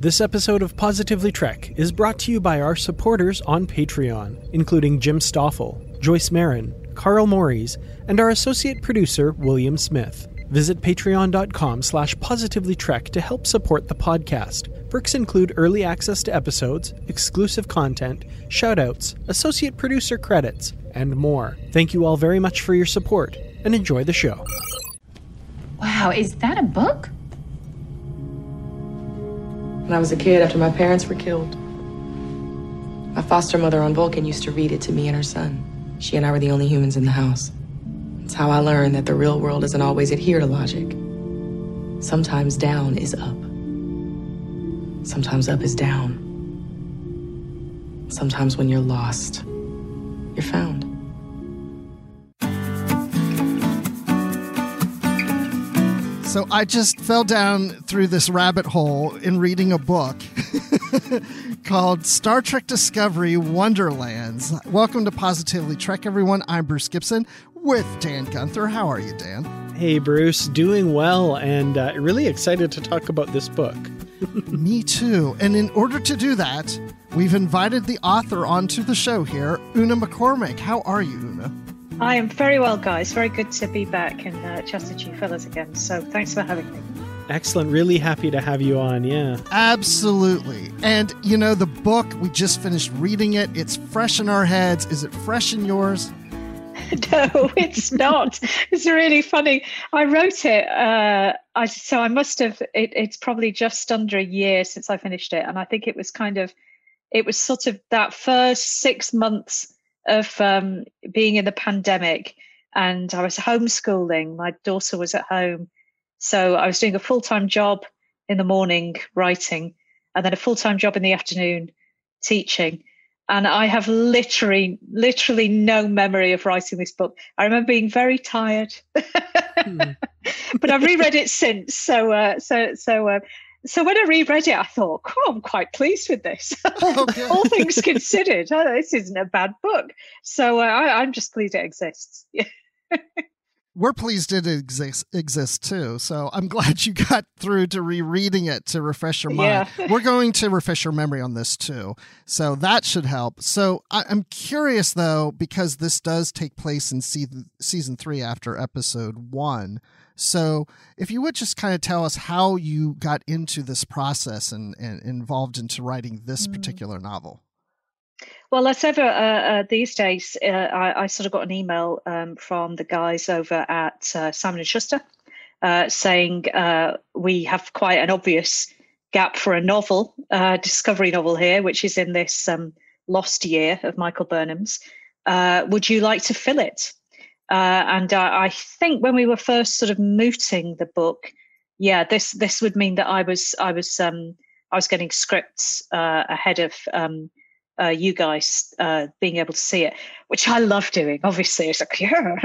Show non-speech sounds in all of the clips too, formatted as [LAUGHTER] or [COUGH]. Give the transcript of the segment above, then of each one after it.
This episode of Positively Trek is brought to you by our supporters on Patreon, including Jim Stoffel, Joyce Marin, Carl Morris, and our associate producer, William Smith. Visit patreon.com slash positivelytrek to help support the podcast. Perks include early access to episodes, exclusive content, shoutouts, associate producer credits, and more. Thank you all very much for your support, and enjoy the show. Wow, is that a book? When I was a kid, after my parents were killed, my foster mother on Vulcan used to read it to me and her son. She and I were the only humans in the house. It's how I learned that the real world doesn't always adhere to logic. Sometimes down is up. Sometimes up is down. Sometimes when you're lost, you're found. So I just fell down through this rabbit hole in reading a book [LAUGHS] called Star Trek Discovery Wonderlands. Welcome to Positively Trek, everyone. I'm Bruce Gibson with Dan Gunther. How are you, Dan? Hey, Bruce, doing well and uh, really excited to talk about this book. [LAUGHS] Me too. And in order to do that, we've invited the author onto the show here, Una McCormack. How are you, Una? I am very well, guys. Very good to be back and uh, chat to you fellas again. So thanks for having me. Excellent. Really happy to have you on. Yeah. Absolutely. And, you know, the book, we just finished reading it. It's fresh in our heads. Is it fresh in yours? [LAUGHS] no, it's not. it's really funny. I wrote it. Uh, I so I must have. It, it's probably just under a year since I finished it, and I think it was kind of. It was sort of that first six months of um, being in the pandemic, and I was homeschooling. My daughter was at home, so I was doing a full time job in the morning writing, and then a full time job in the afternoon teaching and I have literally, literally no memory of writing this book. I remember being very tired, mm. [LAUGHS] but I've reread it since. So, uh, so, so, uh, so when I reread it, I thought, "Oh, I'm quite pleased with this." [LAUGHS] Okay. All things considered, oh, this isn't a bad book. So uh, I, I'm just pleased it exists [LAUGHS] we're pleased it exists exists too. So I'm [LAUGHS] glad you got through to rereading it to refresh your mind. Yeah. we're going to refresh your memory on this too. So that should help. So I, am curious though, because this does take place in season season three after episode one. So if you would just kind of tell us how you got into this process and, and involved into writing this mm. particular novel. Well, as ever uh, uh, these days, uh, I, I, sort of got an email um, from the guys over at uh, Simon and Schuster uh, saying uh, we have quite an obvious gap for a novel, discovery novel here, which is in this um, lost year of Michael Burnham's. would you like to fill it? And I think when we were first sort of mooting the book, yeah, this this would mean that I was I was um, I was getting scripts ahead of um, uh, you guys uh, being able to see it, which I love doing. Obviously, it's like [LAUGHS] yeah,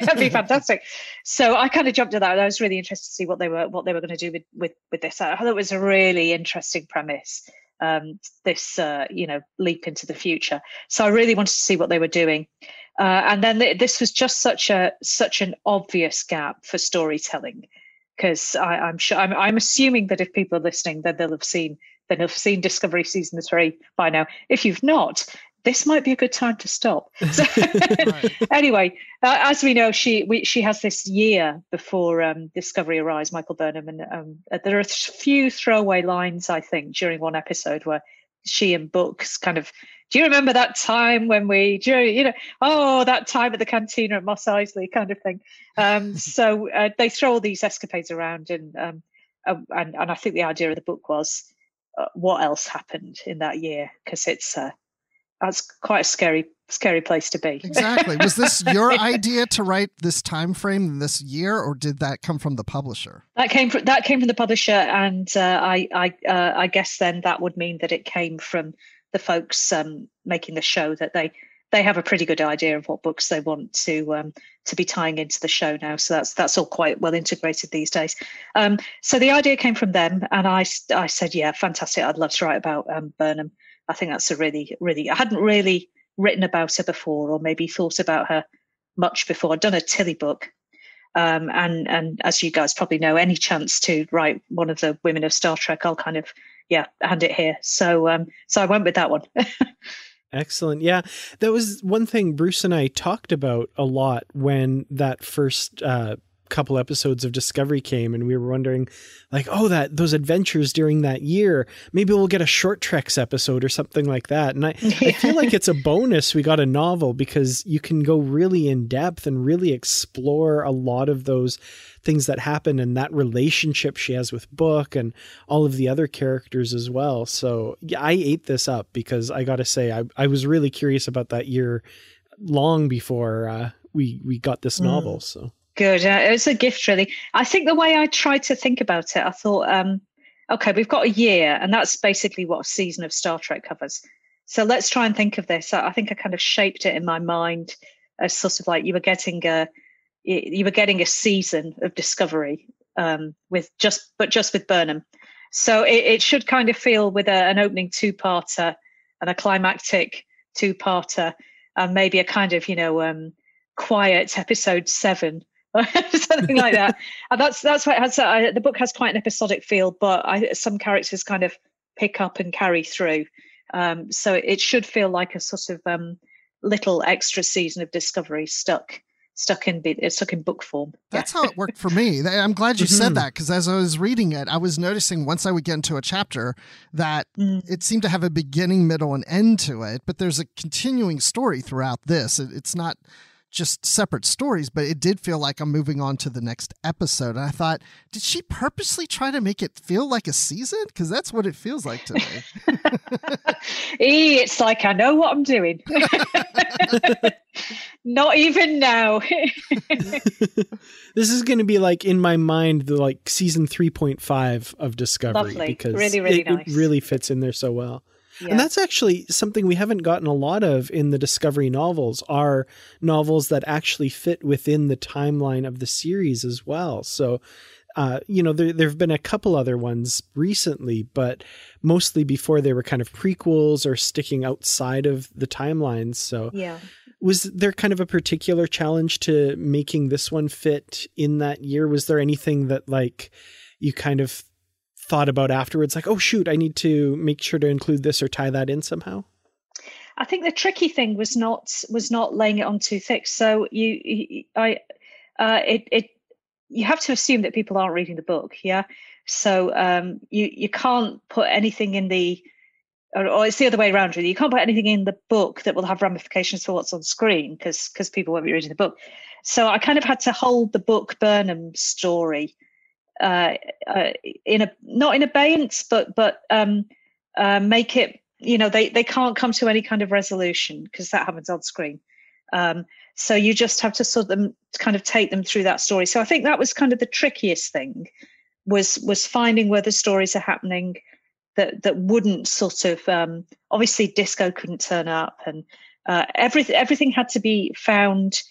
that'd be fantastic. So I kind of jumped at that. I was really interested to see what they were what they were going to do with with with this. I thought it was a really interesting premise. Um, this uh, you know leap into the future. So I really wanted to see what they were doing. Uh, and then th- this was just such a such an obvious gap for storytelling because I'm sure I'm, I'm assuming that if people are listening, that they'll have seen then have seen Discovery season three by now. If you've not, this might be a good time to stop. [LAUGHS] So, anyway, uh, as we know, she we, she has this year before um, Discovery arrives, Michael Burnham, and um, uh, there are a few throwaway lines I think during one episode where she and Books kind of. Do you remember that time when we, you, you know, oh, that time at the cantina at Mos Eisley kind of thing? Um, [LAUGHS] so uh, they throw all these escapades around, and, um, uh, and and I think the idea of the book was uh, what else happened in that year because it's uh, that's quite a scary scary place to be. exactly. Was this [LAUGHS] your idea to write this time frame this year, or did that come from the publisher? That came from that came from the publisher, and uh, I I uh, I guess then that would mean that it came from the folks um, making the show that they they have a pretty good idea of what books they want to um, to be tying into the show now. So that's that's all quite well integrated these days. Um, so the idea came from them, and I I said, yeah, fantastic. I'd love to write about um, Burnham. I think that's a really really. I hadn't really written about her before, or maybe thought about her much before. I'd done a Tilly book, um, and and as you guys probably know, any chance to write one of the women of Star Trek, I'll kind of yeah hand it here. So um, so I went with that one. [LAUGHS] Excellent. Yeah, that was one thing Bruce and I talked about a lot when that first uh, couple episodes of Discovery came, and we were wondering, like, oh, that those adventures during that year, maybe we'll get a short treks episode or something like that. And I, [LAUGHS] I feel like it's a bonus we got a novel because you can go really in depth and really explore a lot of those things that happen and that relationship she has with Book and all of the other characters as well. So yeah, I ate this up because I got to say I, I was really curious about that year long before uh, we we got this mm. novel. So good, uh, it was a gift really. I think the way I tried to think about it, I thought, um, okay, we've got a year, and that's basically what a season of Star Trek covers. So let's try and think of this. I think I kind of shaped it in my mind as sort of like you were getting a you were getting a season of discovery um, with just but just with Burnham. So it, it should kind of feel with a, an opening two-parter and a climactic two-parter and maybe a kind of you know um, quiet episode seven [LAUGHS] something like that. [LAUGHS] and that's that's why it has. Uh, the book has quite an episodic feel, but I, some characters kind of pick up and carry through. Um, so it should feel like a sort of um, little extra season of discovery stuck stuck in stuck in book form. That's how it worked for me. [LAUGHS] I'm glad you mm-hmm. said that because as I was reading it, I was noticing once I would get into a chapter that mm. it seemed to have a beginning, middle, and end to it, but there's a continuing story throughout this. It's not just separate stories, but it did feel like I'm moving on to the next episode. And I thought, did she purposely try to make it feel like a season? Because that's what it feels like to me. [LAUGHS] it's like I know what I'm doing. [LAUGHS] Not even now. [LAUGHS] this is going to be like in my mind the like season 3.5 of Discovery Lovely. because really, really it, nice. it really fits in there so well. Yeah. And that's actually something we haven't gotten a lot of in the Discovery novels are novels that actually fit within the timeline of the series as well. So, uh, you know, there there have been a couple other ones recently, but mostly before they were kind of prequels or sticking outside of the timelines. So, yeah. Was there kind of a particular challenge to making this one fit in that year? Was there anything that like you kind of thought about afterwards like oh shoot i need to make sure to include this or tie that in somehow. I think the tricky thing was not was not laying it on too thick. So you, i uh it it you have to assume that people aren't reading the book yeah? So um you you can't put anything in the or, or it's the other way around really. You can't put anything in the book that will have ramifications for what's on screen because because people won't be reading the book. So i kind of had to hold the book burnham story uh, uh, in a not in abeyance, but but um, uh, make it you know they they can't come to any kind of resolution because that happens on screen. Um, so you just have to sort them kind of take them through that story. So I think that was kind of the trickiest thing was was finding where the stories are happening that that wouldn't sort of um, obviously disco couldn't turn up and uh, everything everything had to be found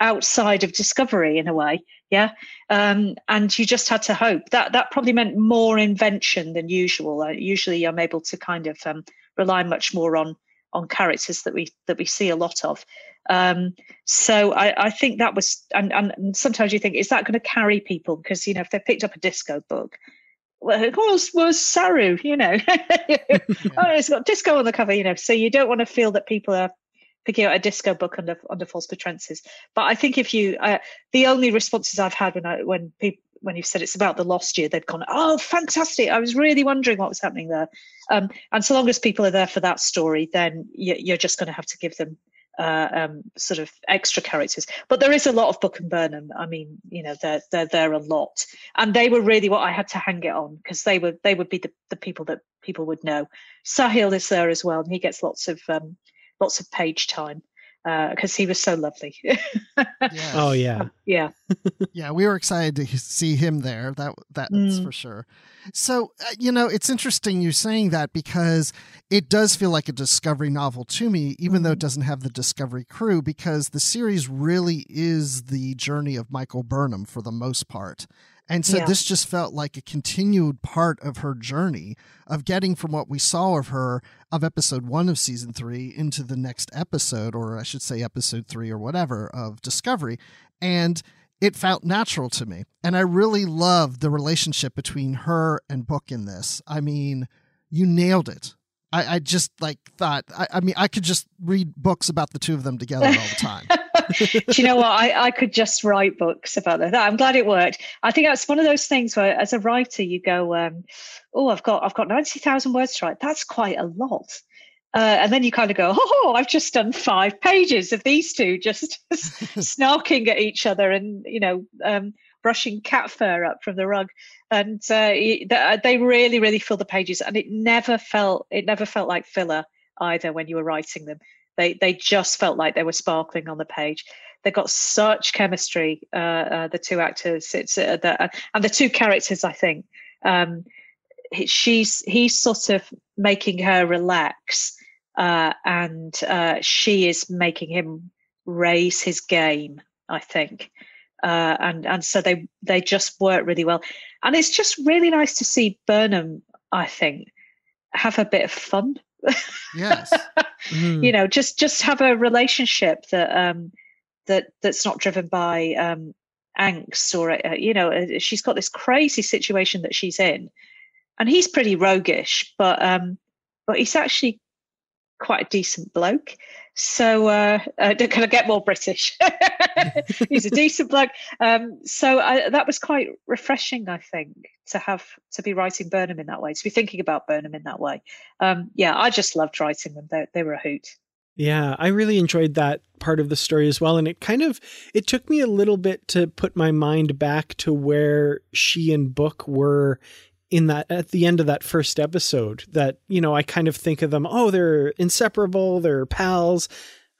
outside of discovery in a way yeah. Um, and you just had to hope. That that probably meant more invention than usual. Uh, usually i'm able to kind of um, rely much more on on characters that we that we see a lot of. Um, so I, I, think that was and, and sometimes you think is that going to carry people? Because you know if they picked up a disco book well, of course was Saru, you know. [LAUGHS] [LAUGHS] oh, it's got disco on the cover, you know. So you don't want to feel that people are picking out a disco book under under false pretenses. But I think if you, uh, the only responses I've had when I when people when you've said it's about the lost year, they've gone, "Oh, fantastic! I was really wondering what was happening there." Um, and so long as people are there for that story, then you, are just going to have to give them uh, um, sort of extra characters. But there is a lot of Book and Burnham. I mean, you know, they're they're there a lot, and they were really what I had to hang it on because they were they would be the, the people that people would know. Sahil is there as well, and he gets lots of um, lots of page time. because uh, he was so lovely. yes. Oh yeah, yeah, [LAUGHS] yeah. We were excited to see him there. That that's mm. for sure. So uh, you know, it's interesting you saying that because it does feel like a Discovery novel to me, even though it mm-hmm. doesn't have the Discovery crew, because the series really is the journey of Michael Burnham for the most part. And so yeah. this just felt like a continued part of her journey of getting from what we saw of her of episode one of season three into the next episode, or I should say episode three or whatever of Discovery. And it felt natural to me. And I really loved the relationship between her and Book in this. I mean, you nailed it. I, I just like thought, I, I mean, I could just read books about the two of them together all the time. [LAUGHS] Do you know what? I, I could just write books about that. I'm glad it worked. I think that's one of those things where, as a writer, you go, um, "Oh, I've got I've got ninety thousand words to write. That's quite a lot." Uh, and then you kind of go, "Oh, I've just done five pages of these two just [LAUGHS] [LAUGHS] snarking at each other and you know um, brushing cat fur up from the rug." And uh, uh, they really, really fill the pages, and it never felt it never felt like filler either when you were writing them. They they just felt like they were sparkling on the page. They got such chemistry. Uh, uh, the two actors, it's uh, the, uh, and the two characters. I think um, she's he's sort of making her relax, uh, and uh, she is making him raise his game. I think. and and so they they just work really well, and it's just really nice to see Burnham. I think have a bit of fun yes [LAUGHS] mm. you know just just have a relationship that um that that's not driven by um angst or uh, you know uh, she's got this crazy situation that she's in and he's pretty roguish but um but he's actually quite a decent bloke so uh, uh [LAUGHS] can I get more British? [LAUGHS] He's a decent bloke. Um, so I, that was quite refreshing, I think, to have to be writing Burnham in that way, to be thinking about Burnham in that way. Um, yeah, I just loved writing them. They, they were a hoot. Yeah, I really enjoyed that part of the story as well and it kind of it took me a little bit to put my mind back to where she and Book were in that at the end of that first episode that you know I kind of think of them oh they're inseparable they're pals.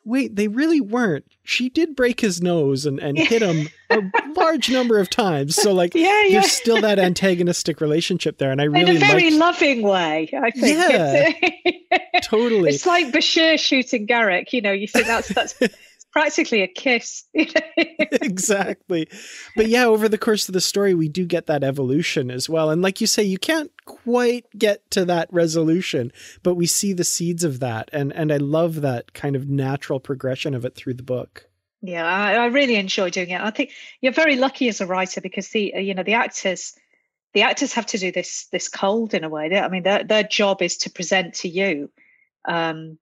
Wait they really weren't. She did break his nose and, and hit him a [LAUGHS] large number of times. So like yeah, yeah. there's still that antagonistic relationship there and I really in a very liked... loving way I think. Yeah [LAUGHS] totally. It's like Bashir shooting Garak you know you think that's that's [LAUGHS] practically a kiss. [LAUGHS] exactly. But yeah, over the course of the story, we do get that evolution as well. And like you say, you can't quite get to that resolution, but we see the seeds of that. And, and I love that kind of natural progression of it through the book. Yeah, I, I really enjoy doing it. I think you're very lucky as a writer because the, you know, the actors, the actors have to do this, this cold in a way. I mean, their, their job is to present to you um,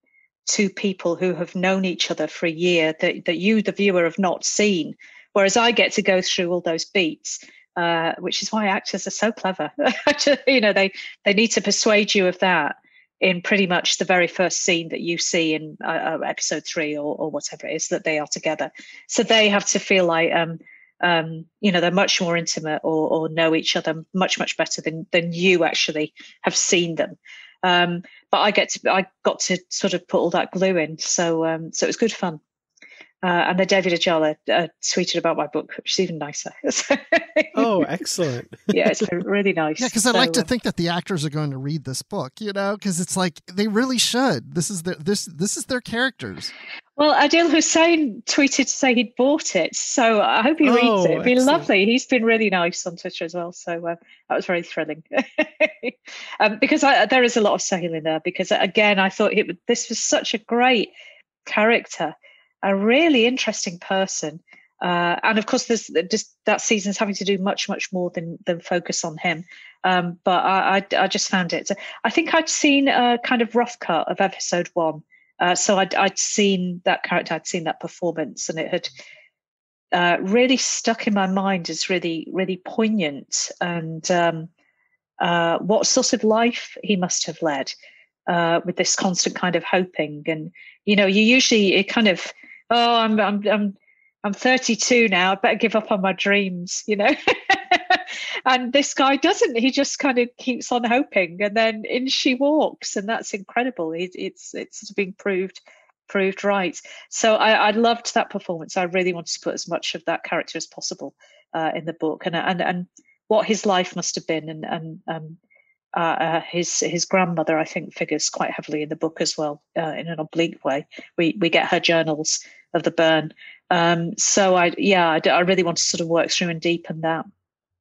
two people who have known each other for a year that, that you, the viewer, have not seen. Whereas I get to go through all those beats, uh, which is why actors are so clever. [LAUGHS] you know, they they need to persuade you of that in pretty much the very first scene that you see in uh, uh, episode three or, or whatever it is that they are together. So they have to feel like um, um, you know they're much more intimate or, or know each other much much better than than you actually have seen them. Um, but I get to I got to sort of put all that glue in, so um, so it was good fun. Uh, and then David Ajala uh, tweeted about my book, which is even nicer. [LAUGHS] oh, excellent! [LAUGHS] yeah, it's really nice. Yeah, because I like to um, think that the actors are going to read this book, you know, because it's like they really should. This is their this this is their characters. Well, Adil Hussain tweeted to say he'd bought it, so I hope he reads oh, it. It'd be excellent. lovely. He's been really nice on Twitter as well, so uh, that was very thrilling. [LAUGHS] um, because I, there is a lot of Sahil in there. Because again, I thought it, this was such a great character, a really interesting person, uh, and of course, there's just that season's having to do much, much more than than focus on him. Um, but I, I, I, just found it. I think I'd seen a kind of rough cut of episode one uh, so I'd, I'd seen that character, I'd seen that performance, and it had uh, really stuck in my mind as really, really poignant. And um, uh, what sort of life he must have led uh, with this constant kind of hoping. And you know, you usually it kind of, oh, I'm, I'm, I'm, I'm 32 now. I better give up on my dreams. You know. [LAUGHS] and this guy doesn't. He just kind of keeps on hoping, and then in she walks, and that's incredible. It, it's it's being proved proved right. So I, I loved that performance. I really wanted to put as much of that character as possible uh, in the book, and and and what his life must have been, and and um, uh, uh, his his grandmother, I think, figures quite heavily in the book as well, uh, in an oblique way. We we get her journals of the burn. Um, so I yeah, I, I really want to sort of work through and deepen that.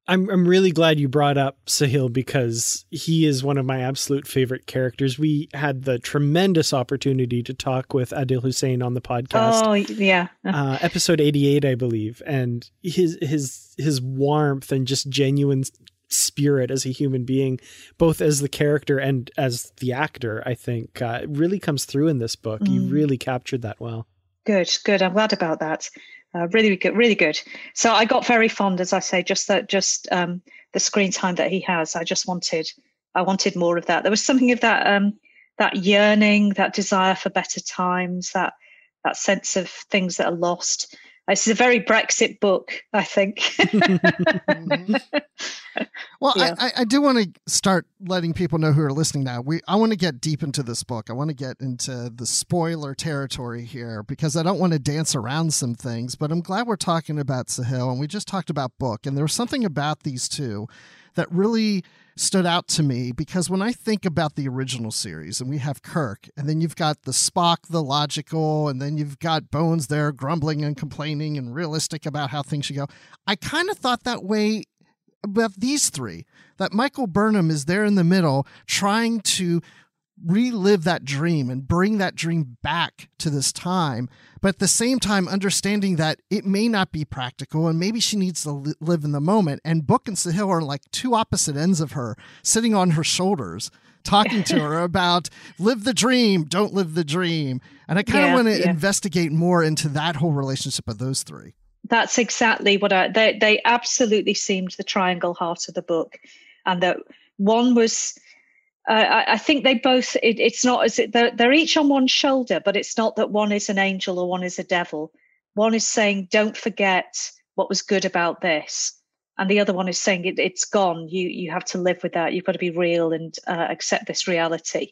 I'm I'm really glad you brought up Sahil because he is one of my absolute favorite characters. We had the tremendous opportunity to talk with Adil Hussain on the podcast. Oh yeah, uh, episode 88, I believe, and his his his warmth and just genuine spirit as a human being, both as the character and as the actor, I think uh, really comes through in this book. Mm. You really captured that well. Good, good. I'm glad about that. Uh, really good, really good. So I got very fond, as I say, just that, just um, the screen time that he has. I just wanted, I wanted more of that. There was something of that, um, that yearning, that desire for better times, that that sense of things that are lost. This is a very Brexit book, I think. mm-hmm. [LAUGHS] Well, yeah. I, I do want to start letting people know who are listening now. We I want to get deep into this book. I want to get into the spoiler territory here because I don't want to dance around some things. But I'm glad we're talking about Sahil, and we just talked about book, and there was something about these two that really stood out to me because when I think about the original series and we have Kirk, and then you've got the Spock, the logical, and then you've got Bones there grumbling and complaining and realistic about how things should go. I kind of thought that way about these three that Michael Burnham is there in the middle trying to relive that dream and bring that dream back to this time but at the same time understanding that it may not be practical and maybe she needs to li- live in the moment and book and sahil are like two opposite ends of her sitting on her shoulders talking to her [LAUGHS] about live the dream don't live the dream and i kind of yeah, want to yeah. investigate more into that whole relationship of those three that's exactly what I, they they absolutely seemed the triangle heart of the book, and that one was. Uh, I, I, think they both. It, it's not as it, they're, they're each on one shoulder, but it's not that one is an angel or one is a devil. One is saying, "Don't forget what was good about this," and the other one is saying, it, "It's gone. You you have to live with that. You've got to be real and uh, accept this reality."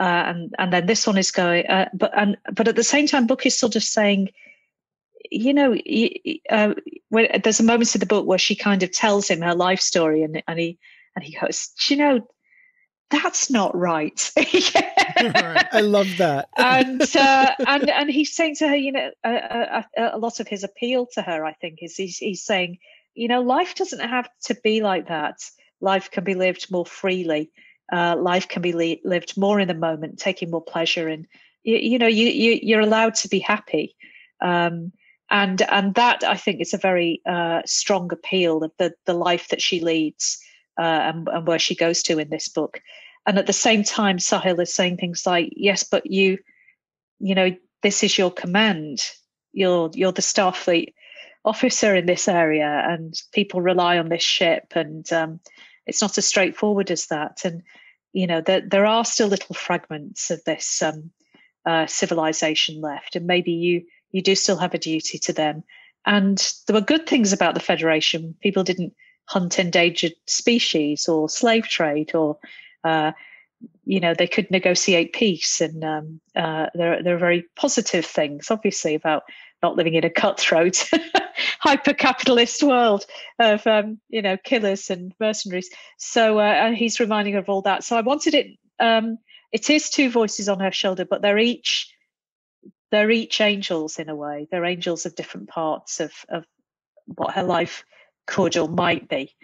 Uh, and and then this one is going, uh, but and but at the same time, book is sort of saying you know, uh, when, there's a moment in the book where she kind of tells him her life story, and and he and he goes, you know, that's not [LAUGHS] right. I love that. and [LAUGHS] uh, and and he's saying to her, you know, a, a, a, lot of his appeal to her, I think, is he's, he's saying, you know, life doesn't have to be like that. Life can be lived more freely. Uh, life can be li- lived more in the moment, taking more pleasure, in. you, you know, you, you you're allowed to be happy. Um, and and that I think is a very uh, strong appeal of the the life that she leads uh, and, and, where she goes to in this book. And at the same time, Sahil is saying things like, "Yes, but you, you know, this is your command. You're you're the Starfleet officer in this area, and people rely on this ship, and um, it's not as straightforward as that. And you know, there there are still little fragments of this um, uh, civilization left, and maybe you." you do still have a duty to them. And there were good things about the Federation. People didn't hunt endangered species or slave trade, or uh, you know, they could negotiate peace. And um, uh, there, there are very positive things, obviously, about not living in a cutthroat, [LAUGHS] hyper-capitalist world of um, you know killers and mercenaries. So uh, he's reminding her of all that. So I wanted it. Um, it is two voices on her shoulder, but they're each they're each angels in a way. They're angels of different parts of of what her life could or might be.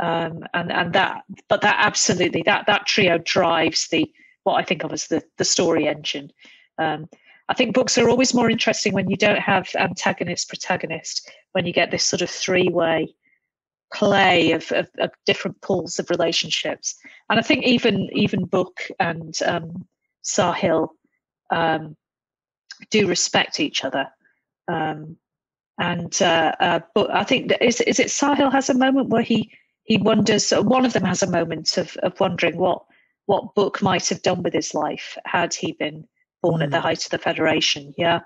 Um, and and that, but that absolutely that that trio drives the what I think of as the the story engine. Um, I think books are always more interesting when you don't have antagonist protagonist. When you get this sort of three way play of, of, of, different pools of relationships, and I think even even book and um, Sahil um, do respect each other. Um, and uh, uh, but I think is is it Sahil has a moment where he he wonders. One of them has a moment of of wondering what what book might have done with his life had he been born mm. at the hmm. height of the Federation. Yeah,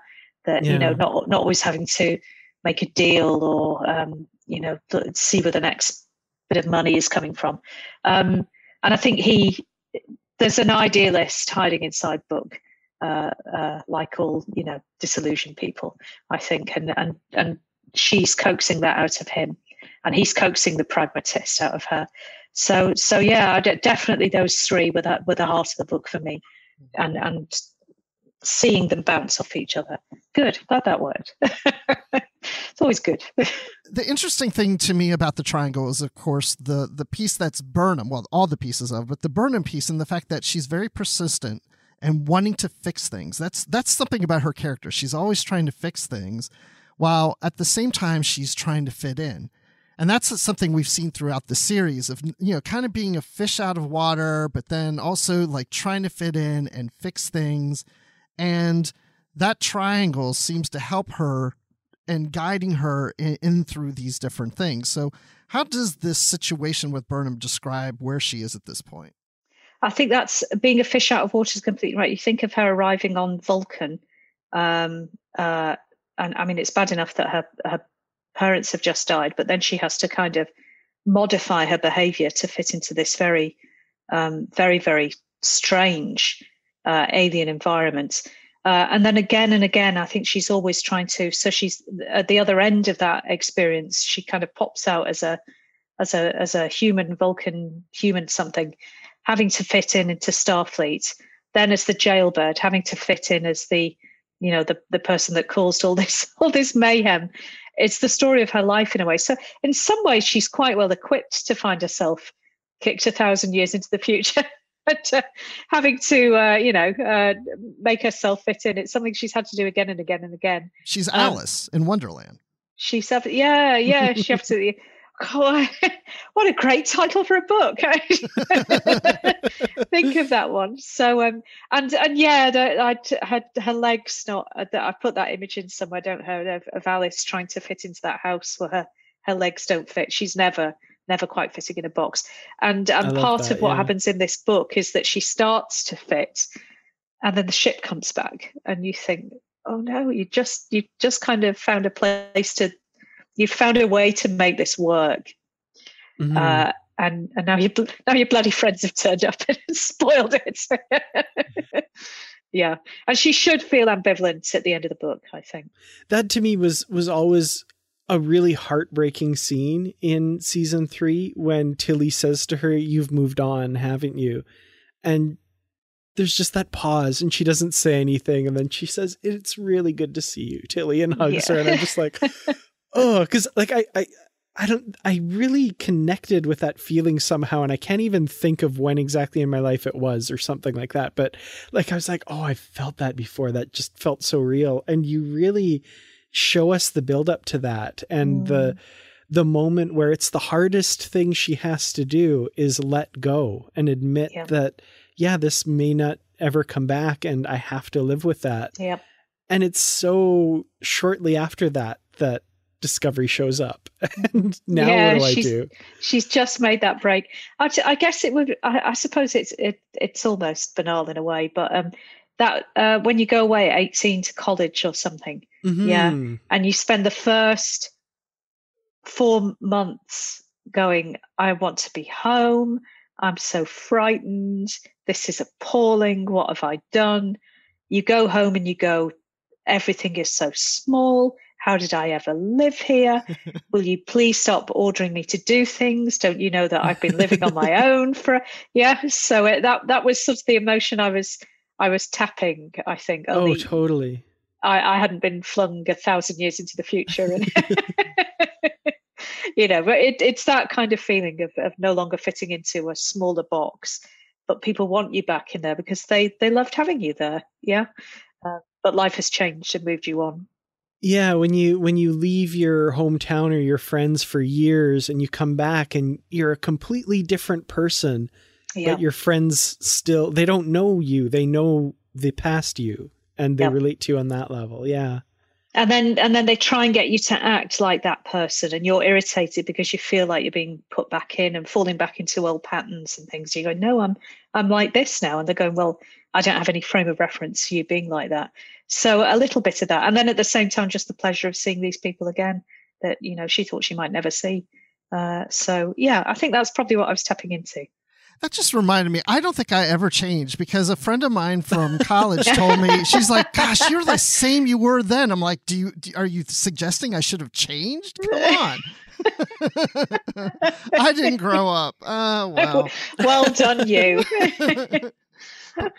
that yeah. you know not not always having to make a deal or um, you know see where the next bit of money is coming from. Um, and I think he there's an idealist hiding inside book uh, uh, like all you know disillusioned people, I think, and and and she's coaxing that out of him, and he's coaxing the pragmatist out of her. So so yeah, definitely those three were that were the heart of the book for me, and and seeing them bounce off each other. Good, glad that worked. [LAUGHS] it's always good. [LAUGHS] the interesting thing to me about the triangle is, of course, the the piece that's Burnham. Well, all the pieces of, but the Burnham piece and the fact that she's very persistent and wanting to fix things. That's that's something about her character. She's always trying to fix things, while at the same time she's trying to fit in. And that's something we've seen throughout the series of you know kind of being a fish out of water, but then also like trying to fit in and fix things. And that triangle seems to help her and guiding her in, in, through these different things. So, how does this situation with Burnham describe where she is at this point? I think that's being a fish out of water is completely right. You think of her arriving on Vulcan, um, uh, and I mean, it's bad enough that her her parents have just died, but then she has to kind of modify her behavior to fit into this very, um, very, very strange uh, alien environment. Uh, and then again and again, I think she's always trying to. So she's at the other end of that experience. She kind of pops out as a as a as a human Vulcan human something, having to fit in into Starfleet. Then as the jailbird, having to fit in as the you know the the person that caused all [LAUGHS] this all this mayhem. It's the story of her life in a way. So in some ways, she's quite well equipped to find herself kicked a thousand years into the future. [LAUGHS] but uh, having to uh, you know uh, make herself fit in it's something she's had to do again and again and again she's um, alice in wonderland she's yeah yeah she absolutely [LAUGHS] what a great title for a book [LAUGHS] think of that one so um and and yeah I, had her legs not uh, i put that image in somewhere don't her of, of alice trying to fit into that house where her her legs don't fit she's never never quite fitting in a box. And and part that, of what yeah. happens in this book is that she starts to fit, and then the ship comes back, and you think, oh no, you just you just kind of found a place to, you found a way to make this work. Mm-hmm. Uh, and and now your now your bloody friends have turned up [LAUGHS] and spoiled it. yeah, and she should feel ambivalent at the end of the book. I think that to me was was always a really heartbreaking scene in season three when Tilly says to her, You've moved on, haven't you? And there's just that pause and she doesn't say anything. And then she says, It's really good to see you, Tilly, and hugs yeah. her. And I'm just like, [LAUGHS] Oh, because like I, I, I don't, I really connected with that feeling somehow. And I can't even think of when exactly in my life it was or something like that. But like, I was like, Oh, I felt that before. That just felt so real. And you really, show us the build up to that and mm. the the moment where it's the hardest thing she has to do is let go and admit yep. that yeah this may not ever come back and i have to live with that yep. and it's so shortly after that that discovery shows up. [LAUGHS] And now yeah, what do i do? she's just made that break. I, I guess it would I, I, suppose it's it, it's almost banal in a way but um that uh, when you go away at 18 to college or something mm-hmm. yeah and you spend the first four months going i want to be home. I'm so frightened. This is appalling. What have i done? You go home and you go everything is so small how did I ever live here? [LAUGHS] Will you please stop ordering me to do things? Don't you know that I've been living on my [LAUGHS] own for yeah? So it, that that was sort of the emotion I was I was tapping, I think. Oh, totally. I, I hadn't been flung a thousand years into the future. And [LAUGHS] you know, but it, it's that kind of feeling of, of no longer fitting into a smaller box, but people want you back in there because they, they loved having you there. Yeah. Uh, but life has changed and moved you on. Yeah, when you when you leave your hometown or your friends for years and you come back and you're a completely different person yeah. but your friends still they don't know you. They know the past you and they relate to you on that level. Yeah. And then and then they try and get you to act like that person and you're irritated because you feel like you're being put back in and falling back into old patterns and things. You go no i'm i'm like this now. And they're going well i don't have any frame of reference for you being like that so a little bit of that and then at the same time just the pleasure of seeing these people again that you know she thought she might never see uh, so yeah i think that's probably what i was tapping into That just reminded me. I don't think I ever changed because a friend of mine from [LAUGHS] college told me she's like, "Gosh, you're the [LAUGHS] same you were then." I'm like, "Do you? Do, are you suggesting I should have changed? Come on." [LAUGHS] I didn't grow up. Oh well. well done, you.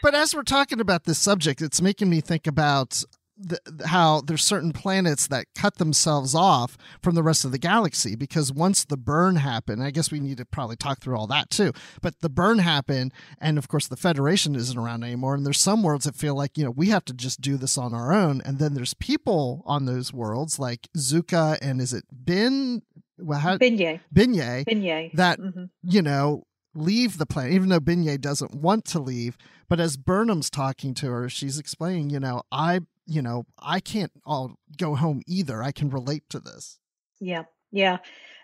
But as we're talking about this subject, it's making me think about the, how there's certain planets that cut themselves off from the rest of the galaxy because once the burn happened, I guess we need to probably talk through all that too. But the burn happened, and of course the Federation isn't around anymore. And there's some worlds that feel like you know we have to just do this on our own. And then there's people on those worlds like Zuka and is it Bin? Well, how, Binye. Binye. Binye. That mm-hmm. you know leave the planet, even though Binye doesn't want to leave. But as Burnham's talking to her, she's explaining, you know, I, you know, I can't all go home either. I can relate to this. Yeah, yeah.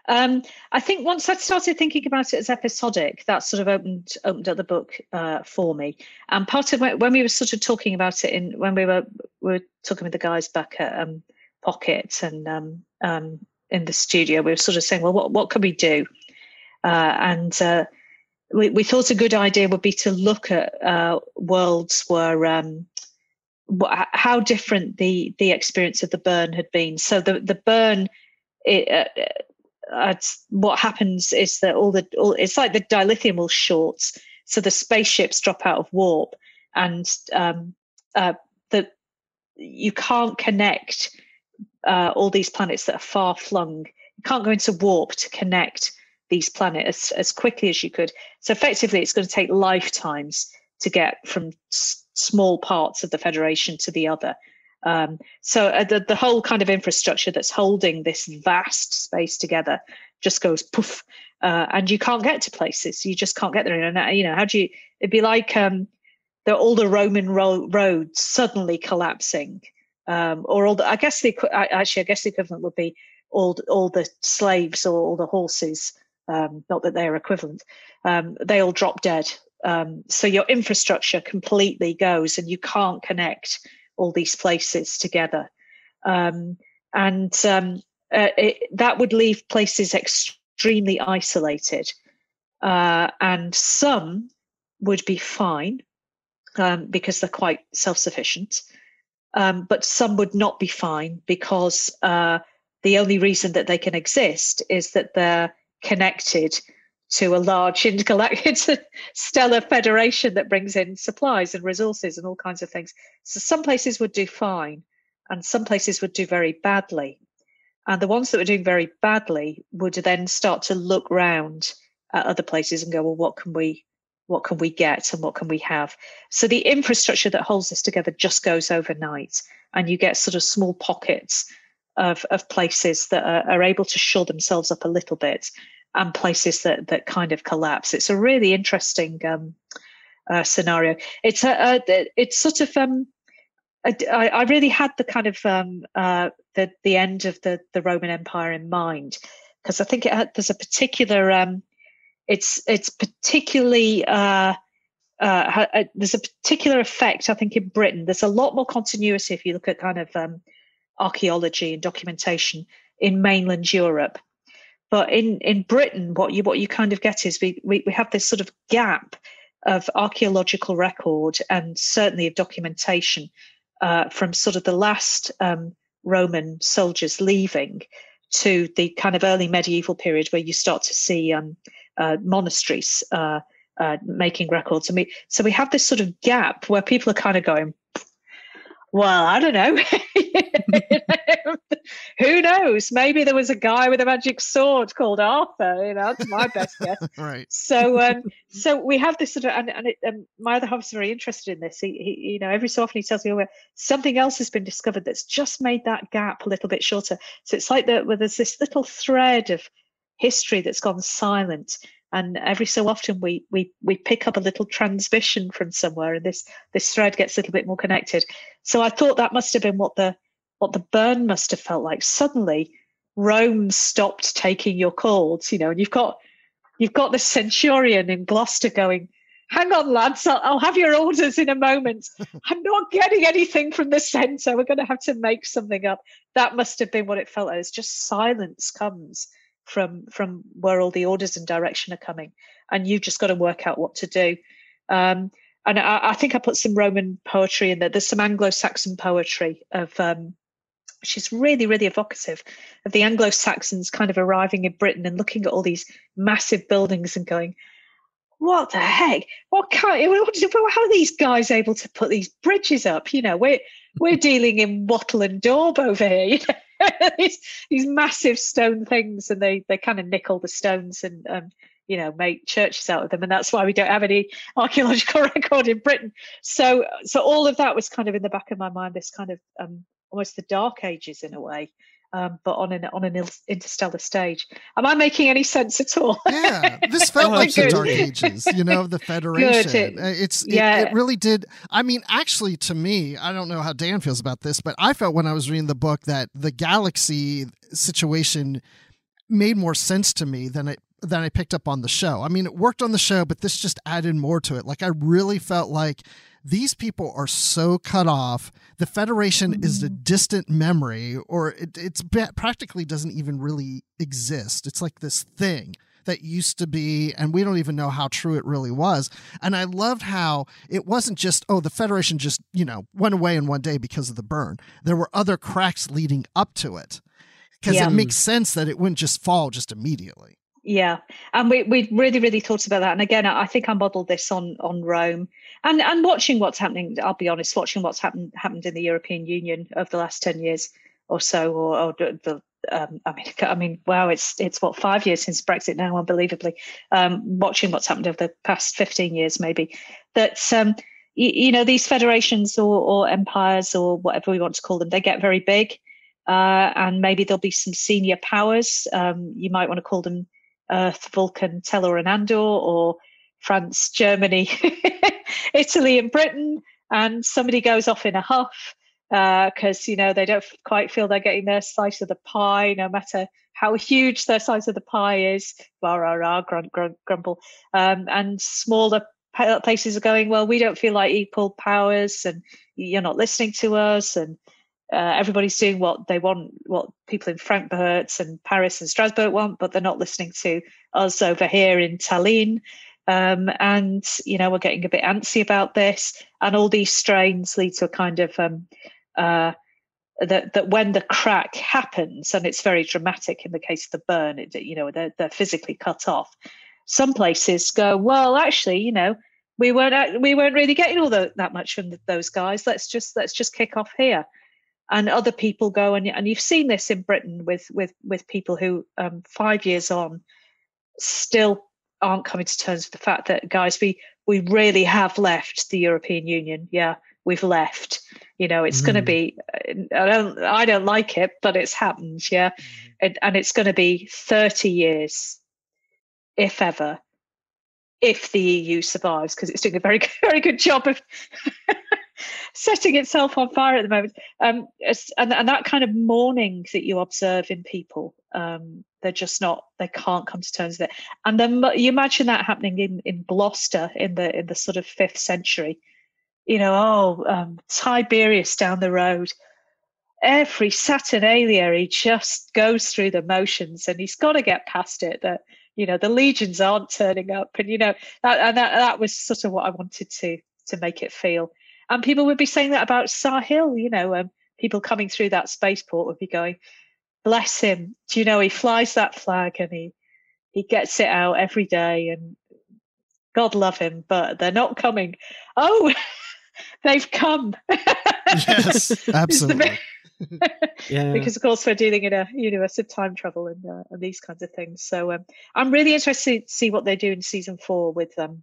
Um, I think once I started thinking about it as episodic, that sort of opened opened up the book uh, for me. And part of when, when we were sort of talking about it in when we were we were talking with the guys back at um, Pocket and um, um, in the studio, we were sort of saying, well, what what can we do? Uh, and uh, we, we thought a good idea would be to look at uh, worlds where um, how different the the experience of the burn had been. So the the burn, it, uh, uh, what happens is that all the all, it's like the dilithium will short, so the spaceships drop out of warp, and um, uh, you can't connect uh, all these planets that are far flung. You can't go into warp to connect these planets as, as quickly as you could. So effectively, it's going to take lifetimes to get from s- small parts of the Federation to the other. Um, so uh, the, the whole kind of infrastructure that's holding this vast space together just goes poof, uh, and you can't get to places. You just can't get there. And uh, you know, how do you? It'd be like um, the, all the Roman ro- roads suddenly collapsing, um, or all the. I guess the actually, I guess the equivalent would be all all the slaves or all the horses um, not that they're equivalent, um, they all drop dead. Um, so your infrastructure completely goes and you can't connect all these places together. Um, and um, uh, it, that would leave places extremely isolated. Uh, and some would be fine um, because they're quite self sufficient. but some would not be fine because uh, the only reason that they can exist is that they're connected to a large intergalactic [LAUGHS] stellar federation that brings in supplies and resources and all kinds of things. So some places would do fine and some places would do very badly. And the ones that were doing very badly would then start to look round at other places and go, well, what can we what can we get and what can we have? So the infrastructure that holds this together just goes overnight and you get sort of small pockets of, of places that are, are able to shore themselves up a little bit and places that that kind of collapse. It's a really interesting um, uh, scenario. It's a, a, it's sort of um, I, I really had the kind of um, uh, the the end of the the Roman Empire in mind because I think it had, there's a particular um, it's it's particularly uh, uh, uh, there's a particular effect I think in Britain. There's a lot more continuity if you look at kind of um, archaeology and documentation in mainland Europe but in, in Britain, what you what you kind of get is we, we, we have this sort of gap of archaeological record and certainly of documentation uh, from sort of the last um, Roman soldiers leaving to the kind of early medieval period where you start to see um, uh, monasteries uh, uh making records. And we, so we have this sort of gap where people are kind of going, well, I don't know. [LAUGHS] [LAUGHS] Who knows? Maybe there was a guy with a magic sword called Arthur. You know, that's my best guess. [LAUGHS] right. So, um, [LAUGHS] so we have this sort of, and, and it, um, my other is very interested in this. He, he, you know, every so often he tells me, oh, something else has been discovered that's just made that gap a little bit shorter. So it's like that, where there's this little thread of history that's gone silent and every so often we we we pick up a little transmission from somewhere and this this thread gets a little bit more connected so i thought that must have been what the what the burn must have felt like. Suddenly rome stopped taking your calls you know and you've got you've got the centurion in gloucester going hang on lads I'll, I'll have your orders in a moment. [LAUGHS] I'm not getting anything from the center. We're going to have to make something up. That must have been what it felt like. It's just silence comes from from where all the orders and direction are coming and you've just got to work out what to do. Um, and I, I, think I put some Roman poetry in there. There's some Anglo-Saxon poetry of um, she's really, really evocative of the Anglo Saxons kind of arriving in Britain and looking at all these massive buildings and going, what the heck? What kind? How are these guys able to put these bridges up? You know, we're we're dealing in wattle and daub over here. [LAUGHS] You know, these, these massive stone things, and they they kind of nickel the stones and um, you know make churches out of them, and that's why we don't have any archaeological [LAUGHS] record in Britain. So so all of that was kind of in the back of my mind. This kind of um, almost the dark ages in a way. Um, but on an on an interstellar stage. Am I making any sense at all? yeah, this [LAUGHS] felt like the Dark Ages, you know, the [LAUGHS] Federation. It, uh, it's yeah. It, it, really did. I mean, actually, to me, I don't know how Dan feels about this, but I felt when I was reading the book that the galaxy situation made more sense to me than it than I picked up on the show. I mean, it worked on the show, but this just added more to it. Like I really felt like these people are so cut off. The Federation mm-hmm. is a distant memory, or it it's practically doesn't even really exist. It's like this thing that used to be, and we don't even know how true it really was. And I loved how it wasn't just, oh, the Federation just, you know, went away in one day because of the burn. There were other cracks leading up to it. Because yeah. it makes sense that it wouldn't just fall just immediately. Yeah, and we we really really thought about that. And again, I think I modelled this on on Rome, and and watching what's happening. I'll be honest, watching what's happened happened in the European Union over the last ten years or so, or, or the um, I mean, [LAUGHS] I mean, wow, it's it's what five years since Brexit now, unbelievably. Um, watching what's happened over the past fifteen years, maybe that um, you, know these federations or, or empires or whatever we want to call them, they get very big, uh, and maybe there'll be some senior powers. Um, you might want to call them Earth, Vulcan, Tellar, and Andor, or France, Germany, [LAUGHS] Italy, and Britain, and somebody goes off in a huff because uh, you know they don't quite feel they're getting their slice of the pie, no matter how huge their size of the pie is. Rah rah rah, grunt, grunt, grumble, um, and smaller places are going. Well, we don't feel like equal powers, and you're not listening to us, and uh, everybody's doing what they want, what people in Frankfurt and Paris and Strasbourg want, but they're not listening to us over here in Tallinn. Um, and you know we're getting a bit antsy about this, and all these strains lead to a kind of um, uh, that that when the crack happens, and it's very dramatic in the case of the burn, it, you know they're, they're physically cut off. Some places go well, actually, you know we weren't we weren't really getting all the, that much from the, those guys. Let's just let's just kick off here and other people go and and you've seen this in Britain with with with people who um, five years on still aren't coming to terms with the fact that guys we we really have left the European Union. Yeah, we've left. You know, it's mm. going to be. I don't I don't like it, but it's happened. Yeah, mm. it, and it's going to be thirty years, if ever, if the EU survives, because it's doing a very [LAUGHS] very good job of [LAUGHS] setting itself on fire at the moment. Um, and, and that kind of mourning that you observe in people, um, they're just not, they can't come to terms with it. And then you imagine that happening in, in Gloucester in the in the sort of fifth century. You know, oh, um, Tiberius down the road. Every Saturnalia, he just goes through the motions, and he's got to get past it. That you know the legions aren't turning up, and you know that and that, that was sort of what I wanted to to make it feel and people would be saying that about Sahil, you know, um, people coming through that spaceport would be going, bless him. Do you know, he flies that flag and he, he gets it out every day and God love him, but they're not coming. Oh, [LAUGHS] they've come. yes, [LAUGHS] absolutely. [LAUGHS] yeah. Because of course we're dealing in a universe of time travel and, uh, and these kinds of things. So um, I'm really interested to see what they do in season four with um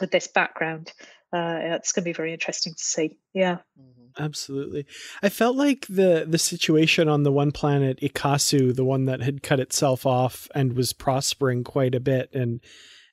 with this background uh, it's going to be very interesting to see. Yeah. Mm-hmm. Absolutely. I felt like the the situation on the one planet Ikusu, the one that had cut itself off and was prospering quite a bit and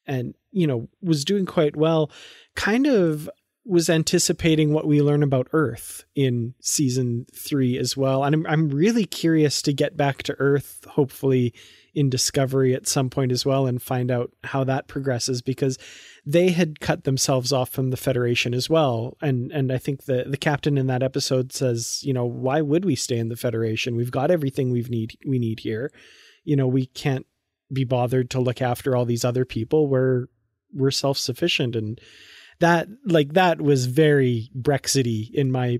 and you know was doing quite well, kind of was anticipating what we learn about Earth in season three as well. And I'm I'm really curious to get back to Earth, hopefully in Discovery at some point as well, and find out how that progresses because they had cut themselves off from the Federation as well. And and I think the the captain in that episode says, you know, why would we stay in the Federation? We've got everything we need we need here. You know, we can't be bothered to look after all these other people. We're we're self sufficient, and that like that was very Brexity in my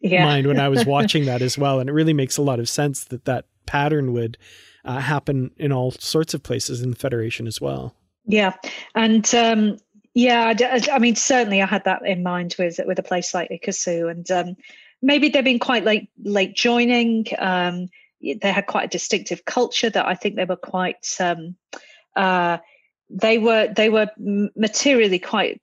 yeah. mind when I was [LAUGHS] watching that as well, and it really makes a lot of sense that that pattern would uh, happen in all sorts of places in the Federation as well. Yeah, and um, yeah, I, I, mean, certainly I had that in mind with with a place like Ikusu, and um, maybe they've been quite late late joining. Um, they had quite a distinctive culture that I think they were quite. Um, uh, they were they were materially quite